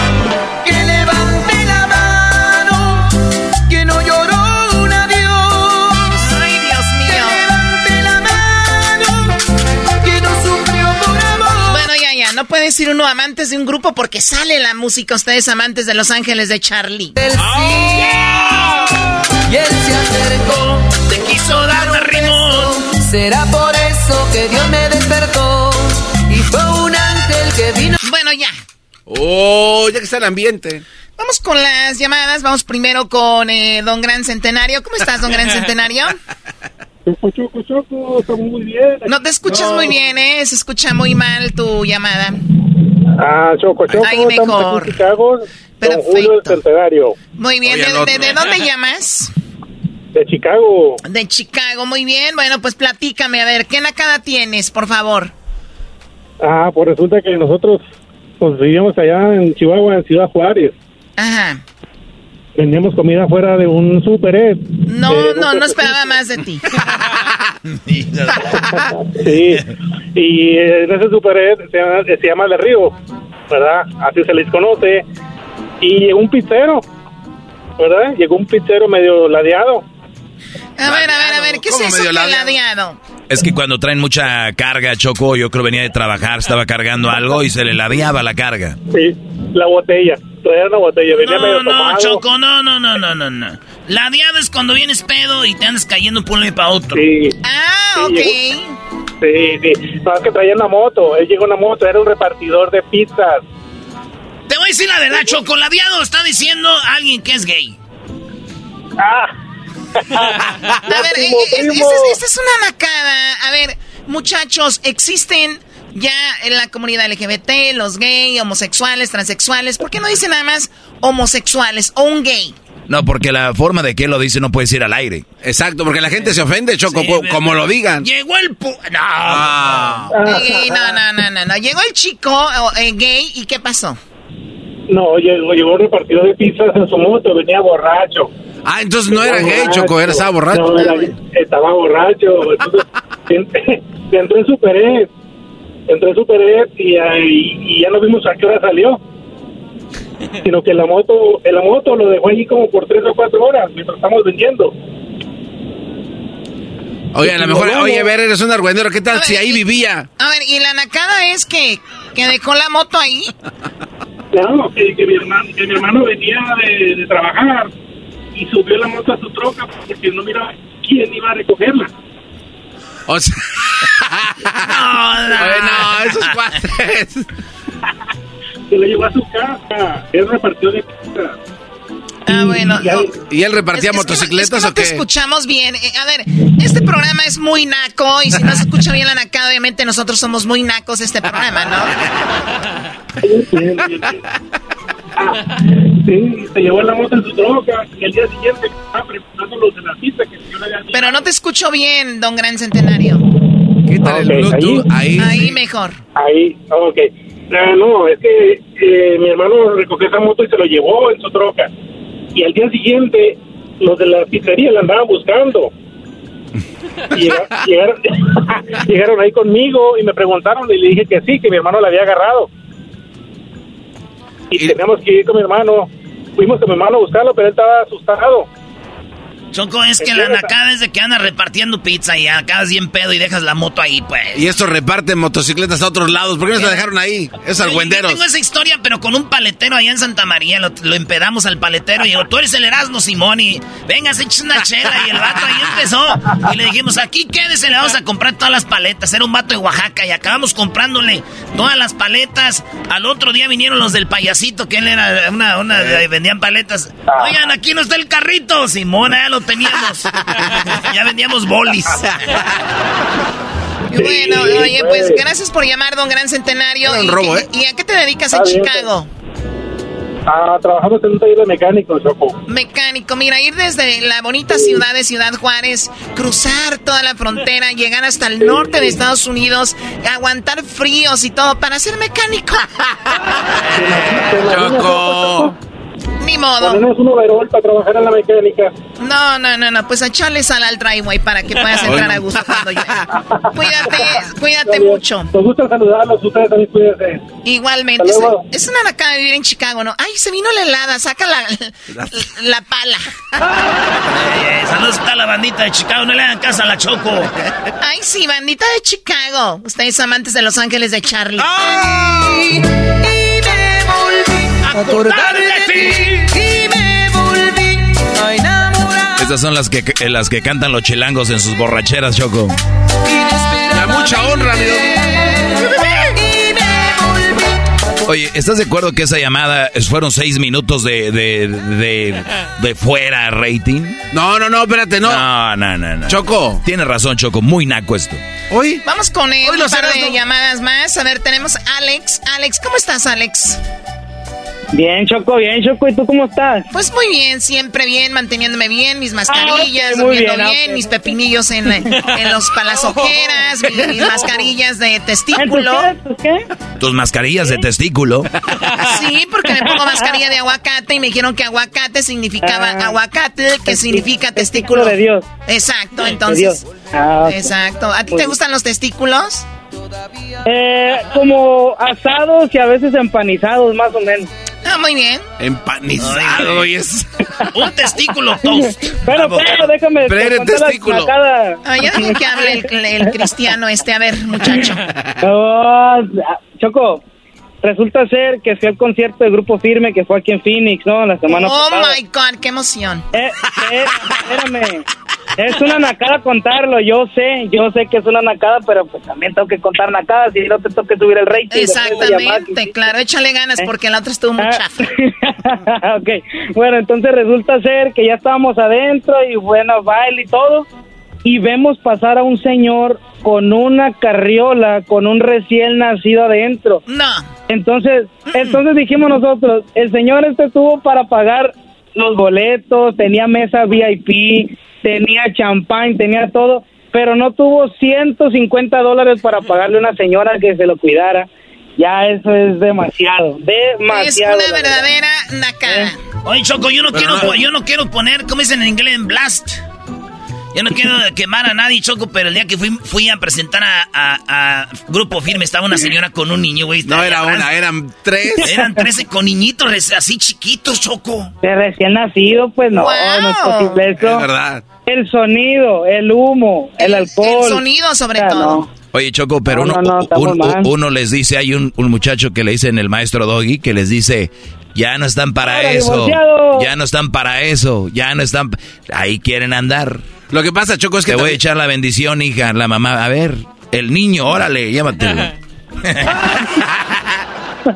No puede decir uno amantes de un grupo porque sale la música. Ustedes amantes de Los Ángeles de Charlie. Y él se acercó, te quiso dar un rimón. Será por eso que Dios me despertó. Y fue un ángel que vino. Bueno, ya. Oh, ya que está el ambiente. Vamos con las llamadas. Vamos primero con eh, Don Gran Centenario. ¿Cómo estás, Don Gran Centenario? Choco, choco, estamos muy bien. No te escuchas muy bien, ¿eh? Se escucha muy mal tu llamada. Ah, Choco, Choco, Ahí mejor. Chicago, Perfecto. Centenario. Muy bien, ¿De, de, dónde llamas? De Chicago. De Chicago, muy bien. Bueno, pues platícame, a ver, ¿qué nacada tienes, por favor? Ah, pues resulta que nosotros pues, vivíamos allá en Chihuahua, en Ciudad Juárez. Ajá vendíamos comida fuera de un super ¿eh? No, no, no esperaba más de ti. sí, y en ese super ¿eh? se llama, se llama de Río, ¿verdad? Así se les conoce. Y llegó un pizzero, ¿verdad? Llegó un pizzero medio ladeado. A ver, a ver, a ver, ¿qué es eso que ladeado? Es que cuando traen mucha carga, Choco, yo creo venía de trabajar, estaba cargando algo y se le ladeaba la carga. Sí, la botella traer una botella. Venía no, no, Choco, no, no, no, no, no, no. La diada es cuando vienes pedo y te andas cayendo por un para otro. Sí. Ah, ok. sí, sí. No, que traía una moto. Él llegó una moto, era un repartidor de pizzas. Te voy a decir la verdad, Choco. La diada está diciendo alguien que es gay. Ah. a ver, eh, eh, esta es una nacada. A ver, muchachos, existen ya en la comunidad LGBT, los gays, homosexuales, transexuales, ¿por qué no dice nada más homosexuales o un gay? No, porque la forma de que lo dice no puede ir al aire. Exacto, porque la gente se ofende, Choco, como lo digan. Llegó el... Ah. No. no. no, no, no, no, Llegó el chico eh, gay y ¿qué pasó? No, llegó, llegó un repartidor de pizzas en su moto, venía borracho. Ah, entonces no era gay, Choco, era, estaba borracho. No, era, estaba borracho. Entonces, entró en Super E. Entró en Super E y, y, ya no vimos a qué hora salió. Sino que la moto, la moto lo dejó allí como por tres o cuatro horas mientras estamos vendiendo. Oye, a lo mejor, oye, a ver, eres un argüendero, ¿qué tal si ahí vivía? A ver, ¿y la nacada es que, que dejó la moto ahí? Claro, que, que, mi, hermano, que mi hermano venía de, de, trabajar y subió la moto a su troca porque no miraba quién iba a recogerla. O sea... no, no, no, esos cuates. Se lo llevó a su casa, él repartió de casa. Ah, bueno. ¿Y él repartía motocicletas no o qué? te escuchamos bien. Eh, a ver, este programa es muy naco y si no se escucha bien la nacada, obviamente nosotros somos muy nacos este programa, ¿no? sí, se llevó la moto en su troca y el día siguiente estaba preparando los de la pista que yo le había Pero no te escucho bien, don Gran Centenario. Quítale el Bluetooth, ahí. Ahí, mejor. Ahí, ok. Ah, no, es que eh, mi hermano recogió esa moto y se lo llevó en su troca y al día siguiente los de la pizzería la andaban buscando. llegaron, llegaron, ahí conmigo y me preguntaron y le dije que sí, que mi hermano la había agarrado. Y, y teníamos que ir con mi hermano. Fuimos con mi hermano a buscarlo, pero él estaba asustado. Choco, es que la nacada es de que anda repartiendo pizza y acabas bien pedo y dejas la moto ahí, pues. Y esto reparte motocicletas a otros lados. ¿Por qué no se la dejaron ahí? Es argüenderos. Yo tengo esa historia, pero con un paletero allá en Santa María. Lo, empedamos al paletero y digo, tú eres el Erasmo Simón y venga, se eches una chela. Y el vato ahí empezó. Y le dijimos, aquí quédese, le vamos a comprar todas las paletas. Era un vato de Oaxaca y acabamos comprándole todas las paletas. Al otro día vinieron los del payasito, que él era una, una vendían paletas. Oigan, aquí no está el carrito. Simón, ya lo teníamos. ya vendíamos bolis. bueno, oye, pues gracias por llamar, don Gran Centenario. ¿Y, robo, ¿eh? ¿Y a qué te dedicas en Chicago? Ah, trabajamos en un taller de mecánico, Choco. Mecánico, mira, ir desde la bonita ciudad de Ciudad Juárez, cruzar toda la frontera, llegar hasta el norte de Estados Unidos, aguantar fríos y todo para ser mecánico. Choco. Ni modo. Ponemos un overall para trabajar en la mecánica. No, no, no, no. Pues echarle sal al driveway para que puedas entrar a gusto cuando llegue. Cuídate, cuídate mucho. Nos gusta saludarlos, ustedes también cuídense. Igualmente. Es, es, una nacada de vivir en Chicago, ¿no? Ay, se vino la helada, saca la, la, pala. Eh, saludos a la bandita de Chicago, no le hagan casa a la Choco. Ay, sí, bandita de Chicago. Ustedes amantes de Los Ángeles de Charlie. Ay, acordar de ti. Y me volví a enamorar. Estas son las que, las que cantan los chilangos en sus borracheras, Choco. La mucha honra, amigo. Oye, ¿estás de acuerdo que esa llamada fueron seis minutos de, de, de, de, fuera rating? No, no, no, espérate, no. No, no, no, no. Choco. Tienes razón, Choco, muy naco esto. Hoy. Vamos con él, un par de llamadas más. A ver, tenemos a Alex. Alex, ¿cómo estás, Alex? Bien, Choco, bien, Choco. ¿Y tú cómo estás? Pues muy bien, siempre bien, manteniéndome bien, mis mascarillas, ah, durmiendo bien, bien mis pepinillos en, en los palazojeras, mis, mis, mascarillas de testículo. ¿Tus qué? ¿Tus mascarillas de testículo? Sí, porque me pongo mascarilla de aguacate y me dijeron que aguacate significaba ah, aguacate, que significa testículo. de Dios. Exacto, entonces. Ah, okay. Exacto. ¿A ti te gustan los testículos? Eh, como asados y a veces empanizados, más o menos. Ah, muy bien. Empanizado y es. Un testículo toast. Pero, pero, déjame. Pero testículo. Ah, ya dejo que hable el, el, cristiano este. A ver, muchacho. Oh, Choco, resulta ser que fui al concierto de Grupo Firme que fue aquí en Phoenix, ¿no? La semana oh pasada. Oh my God, qué emoción. Eh, eh, espérame. Es una nacada contarlo, yo sé, yo sé que es una nacada, pero pues también tengo que contar nacadas y no te toque subir el rating. Exactamente, claro, échale ganas ¿Eh? porque la otra estuvo muy chafa. ok, bueno, entonces resulta ser que ya estábamos adentro y bueno, baile y todo, y vemos pasar a un señor con una carriola, con un recién nacido adentro. No. Entonces, entonces dijimos nosotros, el señor este tuvo para pagar los boletos, tenía mesa VIP, tenía champán, tenía todo, pero no tuvo 150 dólares para pagarle a una señora que se lo cuidara. Ya eso es demasiado, demasiado. Es una verdadera nacada. Oye, Choco, yo no, quiero, yo no quiero poner, como dicen en inglés, en blast. Yo no quiero quemar a nadie, Choco, pero el día que fui, fui a presentar a, Grupo Firme, estaba una señora con un niño, güey. No era una, eran tres. Eran tres con niñitos así chiquitos, Choco. De recién nacido, pues no, no es posible eso. Es verdad. El sonido, el humo, el, alcohol. El sonido, sobre todo. Oye, Choco, pero uno, uno, les dice, hay un, un muchacho que le dice en el maestro Doggy, que les dice, ya no están para eso. Ya no están para eso. Ya no están. Ahí quieren andar. Lo que pasa, Choco, es que. Te voy a echar la bendición, hija. La mamá. A ver, el niño, órale, llévatelo.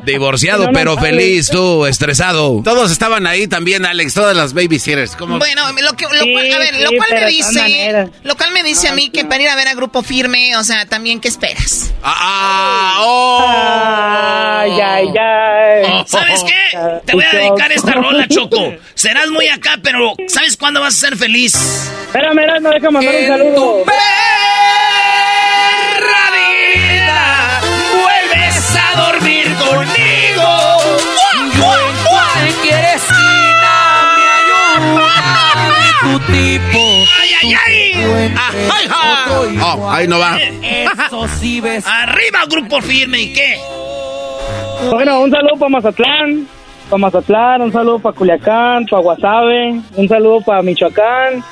Divorciado, pero feliz, tú, estresado. Todos estaban ahí también, Alex, todas las babysitters. Bueno, lo que, lo, a ver, lo cual me dice, lo cual me dice a mí que para ir a ver a Grupo Firme, o sea, también, ¿qué esperas? Ah, ah oh. Ay, ay, ay. ¿Sabes qué? Te voy a dedicar esta rola, Choco. Serás muy acá, pero ¿sabes cuándo vas a ser feliz? Espera, mira, no deja mandar un saludo. tu tipo. ¡Ay, ay, ay! Oh, ahí no va. Eso sí ves. Arriba, grupo firme, ¿y qué? Bueno, un saludo para Mazatlán. Para Mazatlán, un saludo para Culiacán, para Guasave, un saludo para Michoacán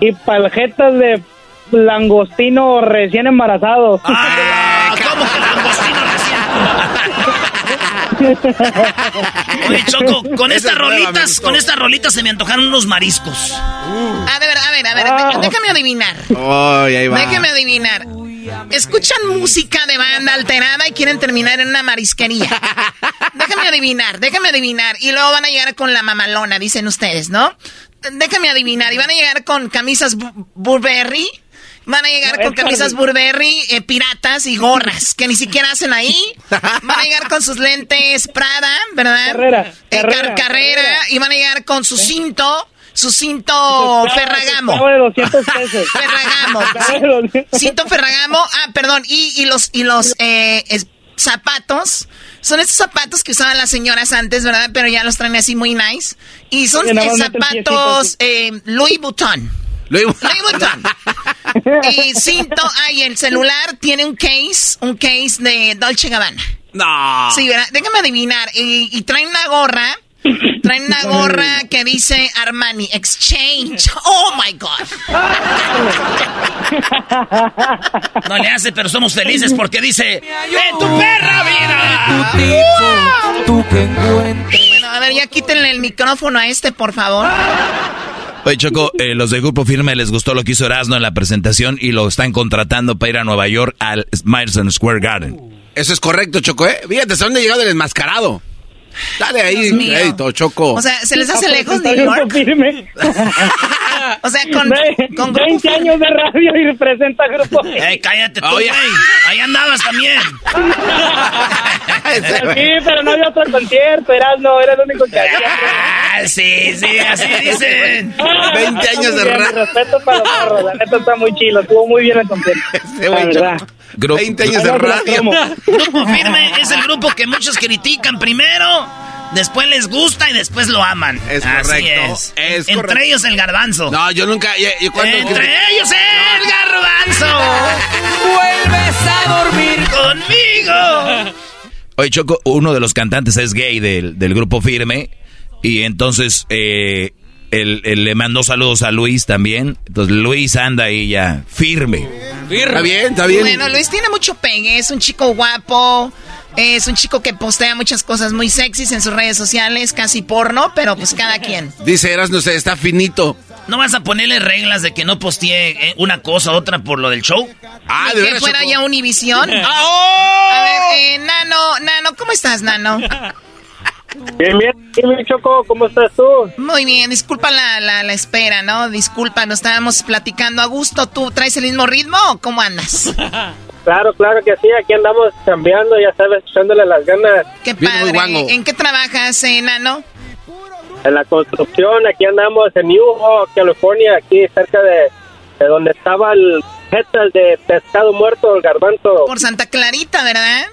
y para jetas de langostino recién embarazados. Ah, ¿Cómo que langostino recién? Oye, Choco, con estas rolitas, con estas rolitas se me antojaron unos mariscos. A ver, a ver, a ver, ah. déjame adivinar. Déjame adivinar. Escuchan música de banda alterada y quieren terminar en una marisquería. déjame adivinar, déjame adivinar. Y luego van a llegar con la mamalona, dicen ustedes, ¿no? Déjame adivinar. Y van a llegar con camisas Burberry Van a llegar con camisas Burberry, eh, piratas y gorras, que ni siquiera hacen ahí. Van a llegar con sus lentes Prada, ¿verdad? Carrera. Eh, carrera, Y van a llegar con su cinto, su cinto Ferragamo. Ferragamo. cinto Ferragamo. Ah, perdón. Y, los, y los eh, zapatos. Son estos zapatos que usaban las señoras antes, ¿verdad? Pero ya los traen así muy nice. Y son zapatos Louis Vuitton. Louis Vuitton. y cinto, ay, el celular tiene un case, un case de Dolce Gabbana. No. Sí, ¿verdad? Déjame adivinar. Y, y traen una gorra. Traen una gorra que dice Armani Exchange. Oh my God. No le hace, pero somos felices porque dice: ¡En tu perra vida! Tu Bueno, a ver, ya quítenle el micrófono a este, por favor. Oye, Choco, eh, los de Grupo Firme les gustó lo que hizo Erasmo en la presentación y lo están contratando para ir a Nueva York al Madison Square Garden. Eso es correcto, Choco, ¿eh? Fíjate, ¿hasta dónde ha llegado el enmascarado? Dale ahí, crédito, Choco. O sea, ¿se les hace lejos New York? Firme. o sea, con, con 20 años de radio y representa Grupo Ey, cállate tú, güey. Ahí andabas también. sí, pero no había otro concierto, eras no, era el único que había. Ah, sí, sí, así dicen. 20 años de radio. Respeto para los perros, la neta está muy chilo, estuvo muy bien el concierto. Sí, la verdad. 20 años de radio. Grupo Firme es el grupo que muchos critican primero, después les gusta y después lo aman. Es Así correcto. Es. Entre ellos el garbanzo. No, yo nunca. Entre ellos el garbanzo. Vuelves a dormir conmigo. Oye, Choco, uno de los cantantes es gay del, del grupo Firme. Y entonces eh, él, le mandó saludos a Luis también. Entonces Luis anda ahí ya firme. Está bien, está bien. Bueno, Luis tiene mucho pegue, es un chico guapo. Es un chico que postea muchas cosas muy sexys en sus redes sociales, casi porno, pero pues cada quien. Dice Eras, no sé, está finito. ¿No vas a ponerle reglas de que no postee eh, una cosa u otra por lo del show? Ah, de Que fuera ya Univisión. ¡Ah, oh! A ver, eh, Nano, Nano, ¿cómo estás, Nano? Bien, bien, Choco, ¿cómo estás tú? Muy bien, disculpa la, la, la, espera, ¿no? Disculpa, nos estábamos platicando a gusto. ¿Tú traes el mismo ritmo o cómo andas? Claro, claro que sí, aquí andamos cambiando, ya sabes, echándole las ganas. Qué padre. ¿En qué trabajas, enano? En la construcción, aquí andamos en New York, California, aquí cerca de, de donde estaba el de pescado muerto, el garbanzo. Por Santa Clarita, ¿verdad?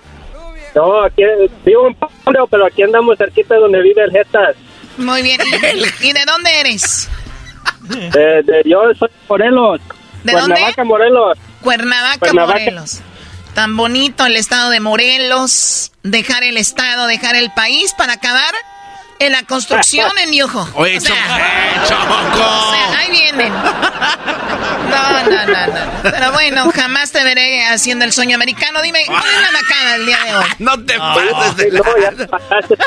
No, aquí vivo en Pablo, pero aquí andamos cerquita de donde vive el Jetas. Muy bien. ¿Y, de dónde eres? De, yo soy Morelos. ¿De Cuernavaca, dónde? Morelos. Cuernavaca, Cuernavaca. Morelos. Tan bonito el estado de Morelos. Dejar el estado, dejar el país para acabar en la construcción en Ñujo. Oye, O sea, Choco. o sea, ahí vienen. No, no, no, no. Pero bueno, jamás te veré haciendo el sueño americano. Dime, ¿cuál es la macana el día de hoy? No te pases de no, pasaste.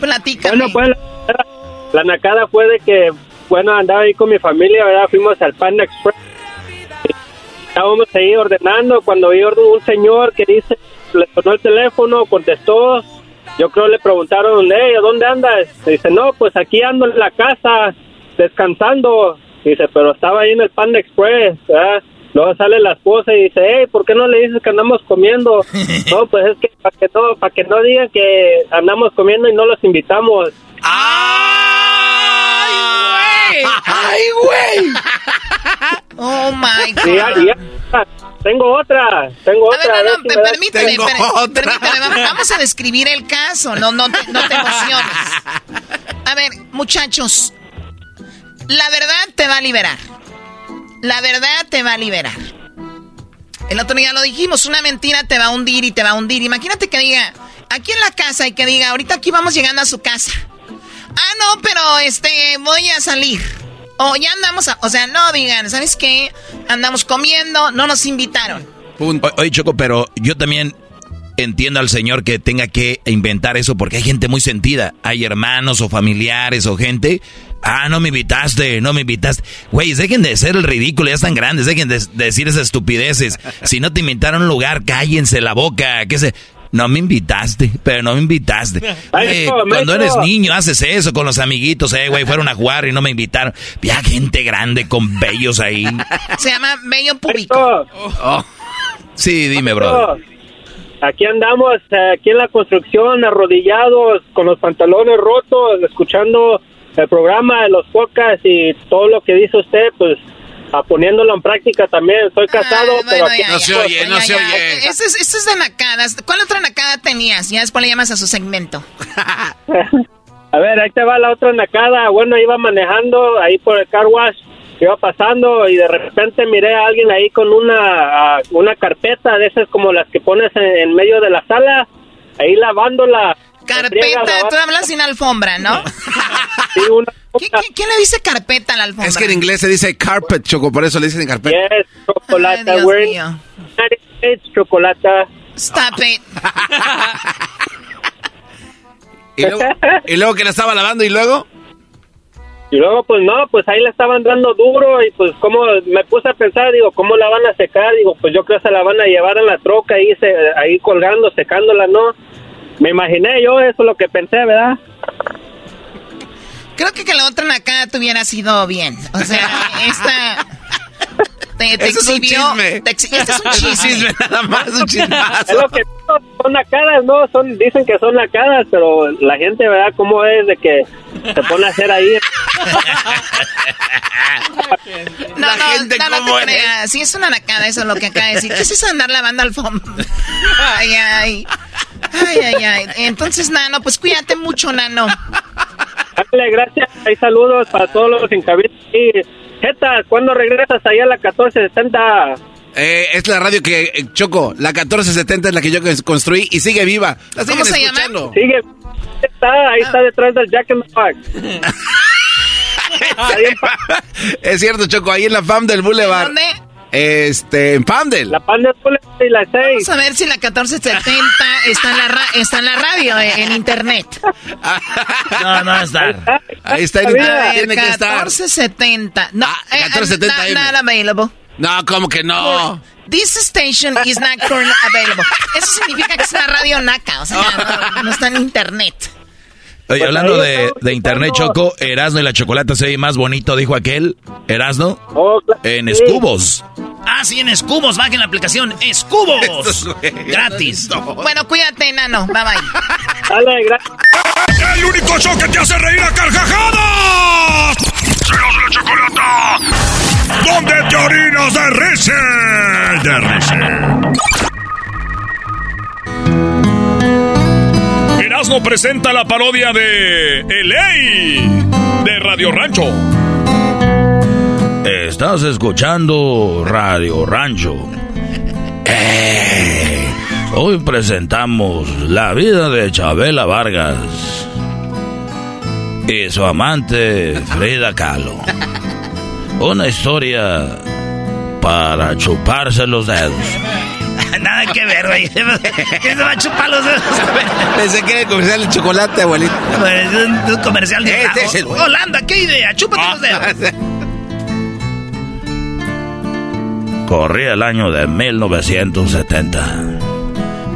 Platícame. Bueno, pues la, la nacada fue de que, bueno, andaba ahí con mi familia, ¿verdad? Fuimos al Panda Express. Estábamos ahí ordenando cuando vi un señor que dice, le sonó el teléfono, contestó. Yo creo le preguntaron, hey, ¿a dónde andas? Dice, no, pues aquí ando en la casa, descansando. Dice, pero estaba ahí en el Panda Express, ¿verdad? Luego sale la esposa y dice, hey, ¿por qué no le dices que andamos comiendo? no, pues es que para que no, para que no digan que andamos comiendo y no los invitamos. ¡Ay, güey! Oh my God. Ya- ya, tengo otra, tengo A ver, otra. a no, ver no, si me da- permíteme, per- permíteme, vamos, vamos a describir el caso, no, no, te, no te emociones. A ver, muchachos, la verdad te va a liberar. La verdad te va a liberar. El otro día lo dijimos, una mentira te va a hundir y te va a hundir. Imagínate que diga, aquí en la casa y que diga, ahorita aquí vamos llegando a su casa. Ah, no, pero este, voy a salir. O ya andamos, a- o sea, no digan, ¿sabes qué? Andamos comiendo, no nos invitaron. O- Oye, Choco, pero yo también entiendo al señor que tenga que inventar eso porque hay gente muy sentida. Hay hermanos o familiares o gente. Ah, no me invitaste, no me invitaste. Güey, dejen de ser el ridículo, ya están grandes, dejen de, de decir esas estupideces. Si no te invitaron a un lugar, cállense la boca. ¿Qué se? No me invitaste, pero no me invitaste. Maestro, cuando eres niño haces eso con los amiguitos, eh, güey, fueron a jugar y no me invitaron. Ya gente grande con bellos ahí. Se llama bello público. Sí, dime, bro. Aquí andamos, eh, aquí en la construcción, arrodillados, con los pantalones rotos, escuchando el programa de los podcasts y todo lo que dice usted, pues a poniéndolo en práctica también. Estoy casado, pero aquí Ya, ya, ya, ya. Esto es, esto es de nacadas. ¿Cuál otra nacada tenías? Ya después le llamas a su segmento. A ver, ahí te va la otra nacada. Bueno, iba manejando ahí por el car wash, iba pasando y de repente miré a alguien ahí con una, ah, una carpeta de esas como las que pones en, en medio de la sala, ahí lavándola. Carpeta, tú hablas sin alfombra, ¿no? Sí, una ¿Qué- qué- ¿Quién le dice carpeta a la alfombra? Es que en inglés se dice carpet, Choco, por eso le dicen carpeta. Yes, chocolate. Ay, Dios mío. States, chocolate. Stop it. Y luego, y luego que la estaba lavando y luego... Y luego, pues no, pues ahí la estaban dando duro y pues como me puse a pensar, digo, ¿cómo la van a secar? Digo, pues yo creo que se la van a llevar en la troca ahí, se, ahí colgando, secándola, ¿no? Me imaginé yo, eso es lo que pensé, ¿verdad? Creo que que la otra nacada tuviera sido bien. O sea, esta... Te, te Eso es un exhibió... chisme. te exhi- este es un Es un chisme. nada más, un chismazo. Es lo que son nacadas, ¿no? Son, dicen que son nacadas, pero la gente, ¿verdad? ¿Cómo es de que se pone a hacer ahí? No, La no, gente no, no cómo te es. creas. Sí, es una nacada eso lo que acaba de decir. ¿Qué es eso de andar lavando alfombra? Ay, ay. Ay, ay, ay. Entonces, Nano, pues cuídate mucho, Nano. Dale, gracias. Hay saludos para todos los encabitos. Y, Jeta, ¿cuándo regresas allá a la 1470? Eh, es la radio que, eh, Choco, la 1470 es la que yo construí y sigue viva. La ¿Cómo se llama? escuchando. Sigue. Está, ahí está detrás del Jack in the Box. Ahí en Pa- es cierto, Choco, ahí en la FAM del Boulevard. ¿Dónde? Este, en Pamdel. La Boulevard y la 6. Vamos a ver si la 1470 está en la, ra- está en la radio, eh, en internet. No, no va a estar. Ahí está, en internet, tiene que estar. 1470. No, Ah, eh, 1470 not- M. not available. No, como que no. This station is not currently available. Eso significa que es una radio naca, o sea, no, no está en internet. Oye, Pues hablando de, de internet. Choco, Erasno y la chocolate se ve más bonito, dijo aquel. Erasno, Oh, claro. en Sí. escubos. Ah, sí, en Escubos. Bajen la aplicación Escubos. Gratis. Bueno, cuídate, nano. Bye bye. Dale, gracias. El único show que te hace reír a carcajadas. ¡Serás la chocolata! ¿Dónde te orinas de risa? De risa. Erasmo presenta la parodia de LA de Radio Rancho. Estás escuchando Radio Rancho. Eh, hoy presentamos la vida de Chabela Vargas y su amante Frida Kahlo. Una historia para chuparse los dedos. Nada que ver, güey. ¿Quién se va a chupar los dedos? Pensé que era el comercial de chocolate, abuelito. Es un, un comercial de Este es el bueno. Holanda, ¿qué idea? Chúpate los dedos. Corría el año de 1970.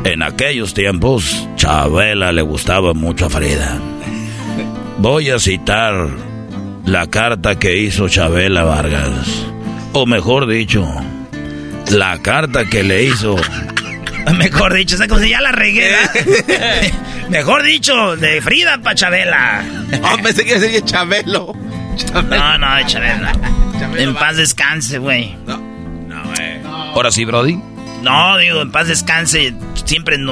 En aquellos tiempos, Chabela le gustaba mucho a Frida. Voy a citar la carta que hizo Chabela Vargas. O mejor dicho, la carta que le hizo. Mejor dicho, o sea, como si ya la regué. ¿verdad? Mejor dicho, de Frida pa' Chabela. Ah, pensé que sería Chabelo. No, no, de Chabela. En paz descanse, güey. Ahora sí, Brody. No, digo, en paz descanse. Siempre en,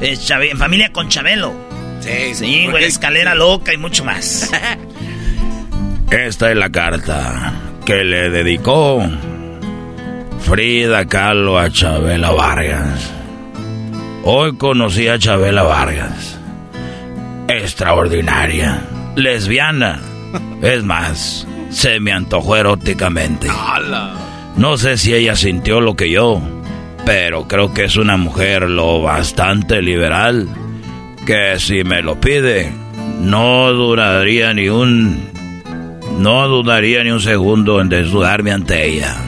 eh, en familia con Chabelo. Sí, Sí, güey, porque- escalera loca y mucho más. Esta es la carta que le dedicó Frida Kahlo a Chabela Vargas. Hoy conocí a Chabela Vargas. Extraordinaria. Lesbiana. Es más, se me antojó eróticamente. No sé si ella sintió lo que yo, pero creo que es una mujer lo bastante liberal que si me lo pide, no duraría ni un no dudaría ni un segundo en desnudarme ante ella.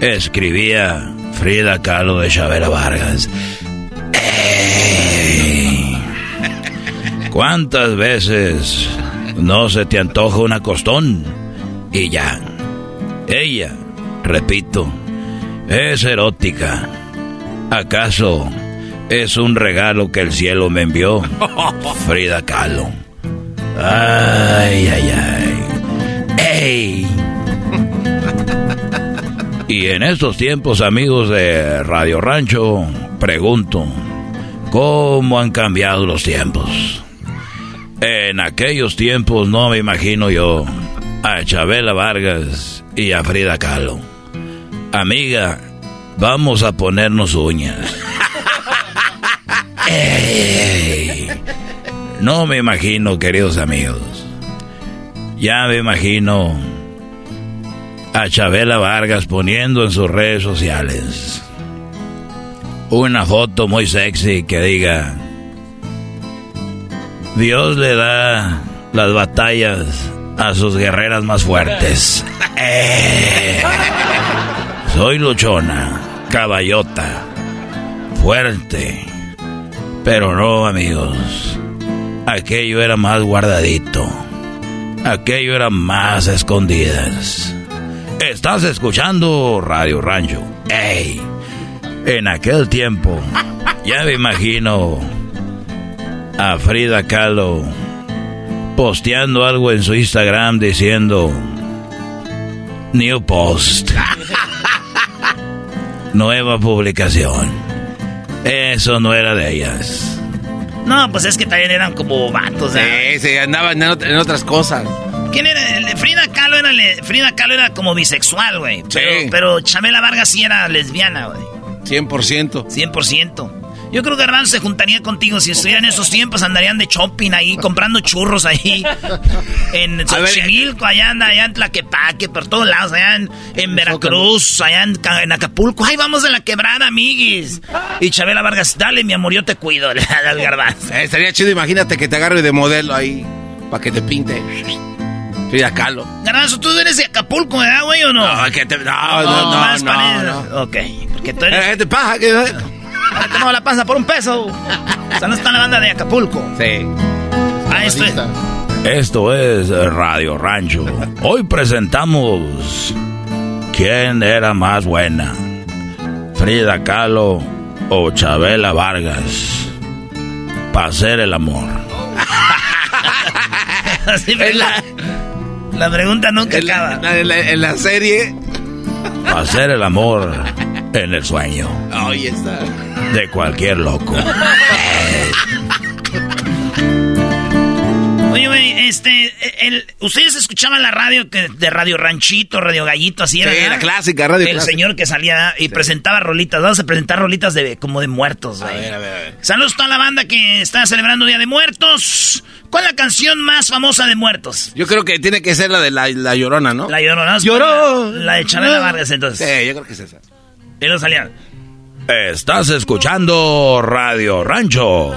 Escribía Frida Kahlo de Chabela Vargas. ¡Ey! ¿Cuántas veces no se te antoja una costón? Y ya. Ella, repito, es erótica. ¿Acaso es un regalo que el cielo me envió? Frida Kahlo. Ay, ay, ay. ¡Ey! Y en estos tiempos, amigos de Radio Rancho, pregunto, ¿cómo han cambiado los tiempos? En aquellos tiempos no me imagino yo a Chabela Vargas y a Frida Kahlo. Amiga, vamos a ponernos uñas. No me imagino, queridos amigos. Ya me imagino a Chabela Vargas poniendo en sus redes sociales una foto muy sexy que diga, Dios le da las batallas a sus guerreras más fuertes. Eh. Soy luchona, caballota, fuerte. Pero no, amigos. Aquello era más guardadito. Aquello era más escondidas. Estás escuchando Radio Rancho. ¡Ey! En aquel tiempo, ya me imagino a Frida Kahlo posteando algo en su Instagram diciendo New Post. Nueva publicación. Eso no era de ellas. No, pues es que también eran como vatos, ¿eh? Sí, sí, andaban en, ot- en otras cosas. ¿Quién era? Frida Kahlo era, Frida Kahlo era como bisexual, güey. Pero, Sí. pero Chabela Vargas sí era lesbiana, güey. 100%. 100%. Yo creo que Hernán se juntaría contigo. Si estuvieran en esos tiempos, andarían de shopping ahí, comprando churros ahí. En A Xochimilco, allá, anda, allá en Tlaquepaque, por todos lados, allá en, en Veracruz, allá en, Ca- en Acapulco. Ay, vamos de la quebrada, amiguis. Y Chabela Vargas, dale, mi amor, yo te cuido, al garbanzo. Eh, estaría chido, imagínate que te agarre de modelo ahí para que te pinte. Frida Kahlo. Garbanzo, tú eres de Acapulco, ¿verdad, güey, o no? No, que te- no, no, no, más no, parece- no. Ok, porque tú eres... Eh, ¿Qué te pasa? ¿Qué- Te muevo la panza por un peso. O sea, no está la banda de Acapulco. Sí. Ah, esto es... Esto es Radio Rancho. Hoy presentamos quién era más buena, Frida Kahlo o Chabela Vargas, para hacer el amor. Así, pero la, la pregunta nunca En la, acaba. en la- en la serie. Hacer el amor en el sueño Ahí está. de cualquier loco. Este, el, ustedes escuchaban la radio que, de Radio Ranchito, Radio Gallito, así era. Sí, la clásica, radio El señor que salía y presentaba rolitas. Vamos a presentar rolitas de como de muertos, güey. A ver, a ver, a ver. Saludos a toda la banda que está celebrando Día de Muertos. ¿Cuál es la canción más famosa de muertos? Yo creo que tiene que ser la de la, la Llorona, ¿no? La Llorona. Lloró. La, de Chabela Vargas, entonces. Sí, yo creo que es esa. Y no salía. Estás escuchando Radio Rancho.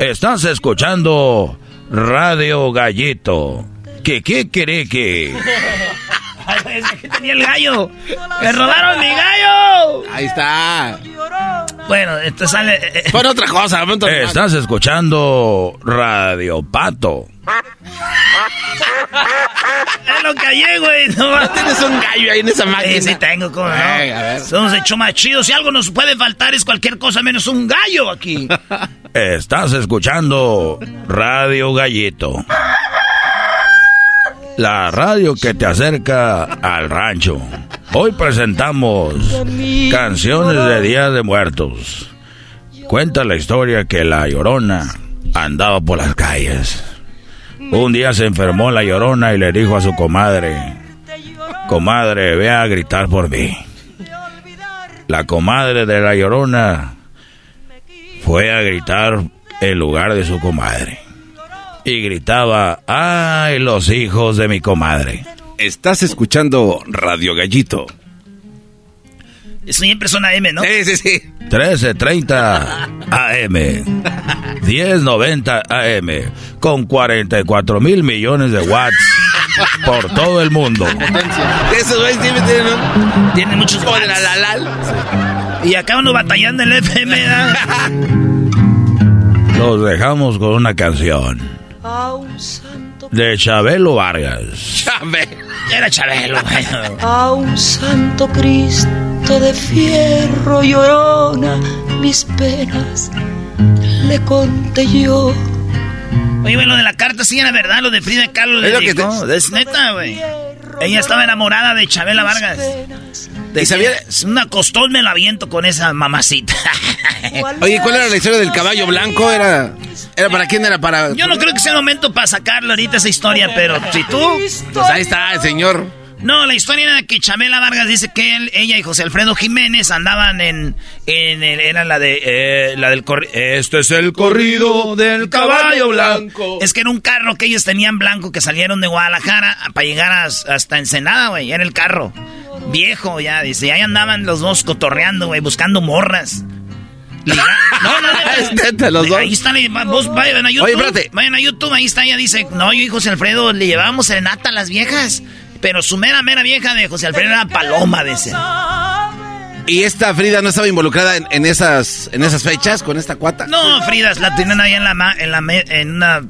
Estás escuchando Radio Gallito. ¿Qué qué quiere que? que tenía el gallo. ¡Me robaron mi gallo! Ahí está. Bueno, esto sale. eh, Pon otra cosa, Estás escuchando Radio Pato. Es lo que hay, güey. No tienes un gallo ahí en esa máquina. Sí, sí tengo, ¿cómo no? Ey, a ver. Somos hecho más chidos. Si algo nos puede faltar es cualquier cosa menos un gallo aquí. Estás escuchando Radio Gallito. La radio que te acerca al rancho. Hoy presentamos canciones de Día de Muertos. Cuenta la historia que la llorona andaba por las calles. Un día se enfermó la llorona y le dijo a su comadre, comadre, ve a gritar por mí. La comadre de la llorona fue a gritar en lugar de su comadre. Y gritaba, ¡ay, los hijos de mi comadre! Estás escuchando Radio Gallito. Siempre son AM, ¿no? Sí, sí, sí. 1330 AM, 1090 AM, con 44 mil millones de watts por todo el mundo. Esos güeyes tienen muchos watts. la, la, la. Y acá uno batallando en el FM. Los dejamos con una canción de Chabelo Vargas. Era Chabelo. A un santo Cristo de fierro llorona mis penas le conté yo. Oye, lo de la carta sí era verdad, lo de Frida Kahlo le Es lo que dijo. te- Es neta, güey. Ella estaba enamorada de Chabela Vargas. De ¿Y sabía- Una costón me la aviento con esa mamacita. Oye, ¿cuál era la historia del caballo blanco? ¿Era, era para quién? ¿Era para...? Yo no creo que sea el momento para sacarle ahorita esa historia, pero si tú... Pues ahí está el señor. No, la historia era que Chabela Vargas dice que él, ella y José Alfredo Jiménez andaban en... en el- era la de... eh, la del corri- Este es el corrido del caballo blanco. Es que era un carro que ellos tenían blanco que salieron de Guadalajara para llegar a- hasta Ensenada, güey. Era el carro. Viejo ya, dice. Y ahí andaban los dos cotorreando, güey, buscando morras. Liga- No, no, dos. Ahí están, vos vayan a YouTube. Oye. Vayan a YouTube, ahí está, ella dice, no, yo y José Alfredo le llevábamos serenata a las viejas. Pero su mera, mera vieja de José Alfredo era Paloma, dice. ¿Y esta Frida no estaba involucrada en, en esas, en esas fechas con esta cuata? No, Fridas, la tenían ahí en la, ma- en la me- en una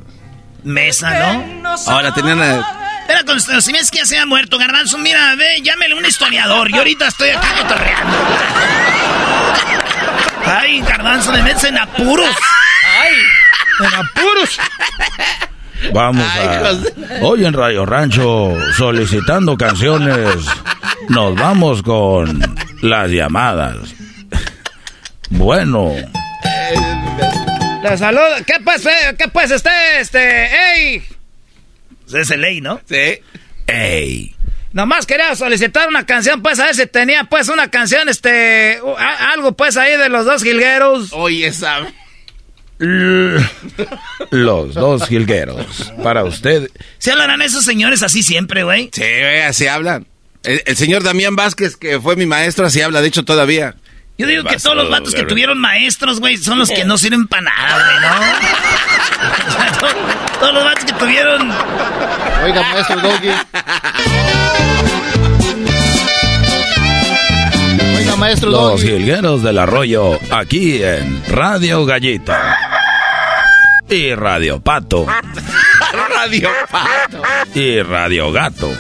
mesa, ¿no? Ahora tenían... a- Era con si ves que ya se ha muerto, Garbanzo, mira, ve, llámele un historiador. Yo ahorita estoy acá cotorreando. Ay, Garbanzo, me metes en apuros. Ay, en apuros. Vamos a... Hoy en Radio Rancho, solicitando canciones, nos vamos con las llamadas. Bueno, La salud, ¿qué pues, eh? ¿Qué pues, este, este, ey? Es el ley, ¿no? Sí. ey, Nomás quería solicitar una canción, pues, a ver si tenía, pues, una canción, este, algo, pues, ahí de los dos jilgueros. Oye, esa... los dos jilgueros. Para usted, ¿Se hablarán esos señores así siempre, güey? Sí, güey, así hablan. El, el señor Damián Vázquez, que fue mi maestro, así habla, de hecho, todavía. Yo digo que todos los vatos que tuvieron maestros, güey, son los que no sirven para nada, güey, ¿no? O sea, to- todos los vatos que tuvieron... Oiga, maestro Doggy. Maestro los Doggy. jilgueros del arroyo, aquí en Radio Gallito. Y Radio Pato. Radio Pato. Y Radio Gato.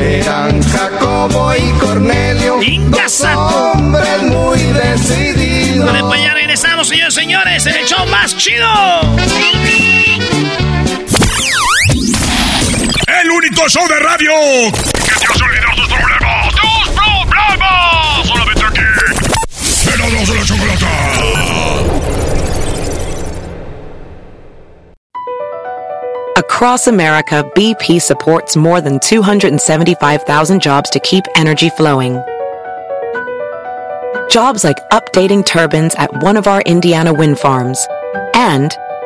Eran Jacobo y Cornelio, dos hombres muy decididos. Vale, pues ya regresamos, señores señores, en el show más chido. el único show de radio que te hace olvidar tus problemas. ¡Tus problemas! Solamente aquí. De la chocolata. Across America, BP supports more than 275,000 jobs to keep energy flowing. Jobs like updating turbines at one of our Indiana wind farms and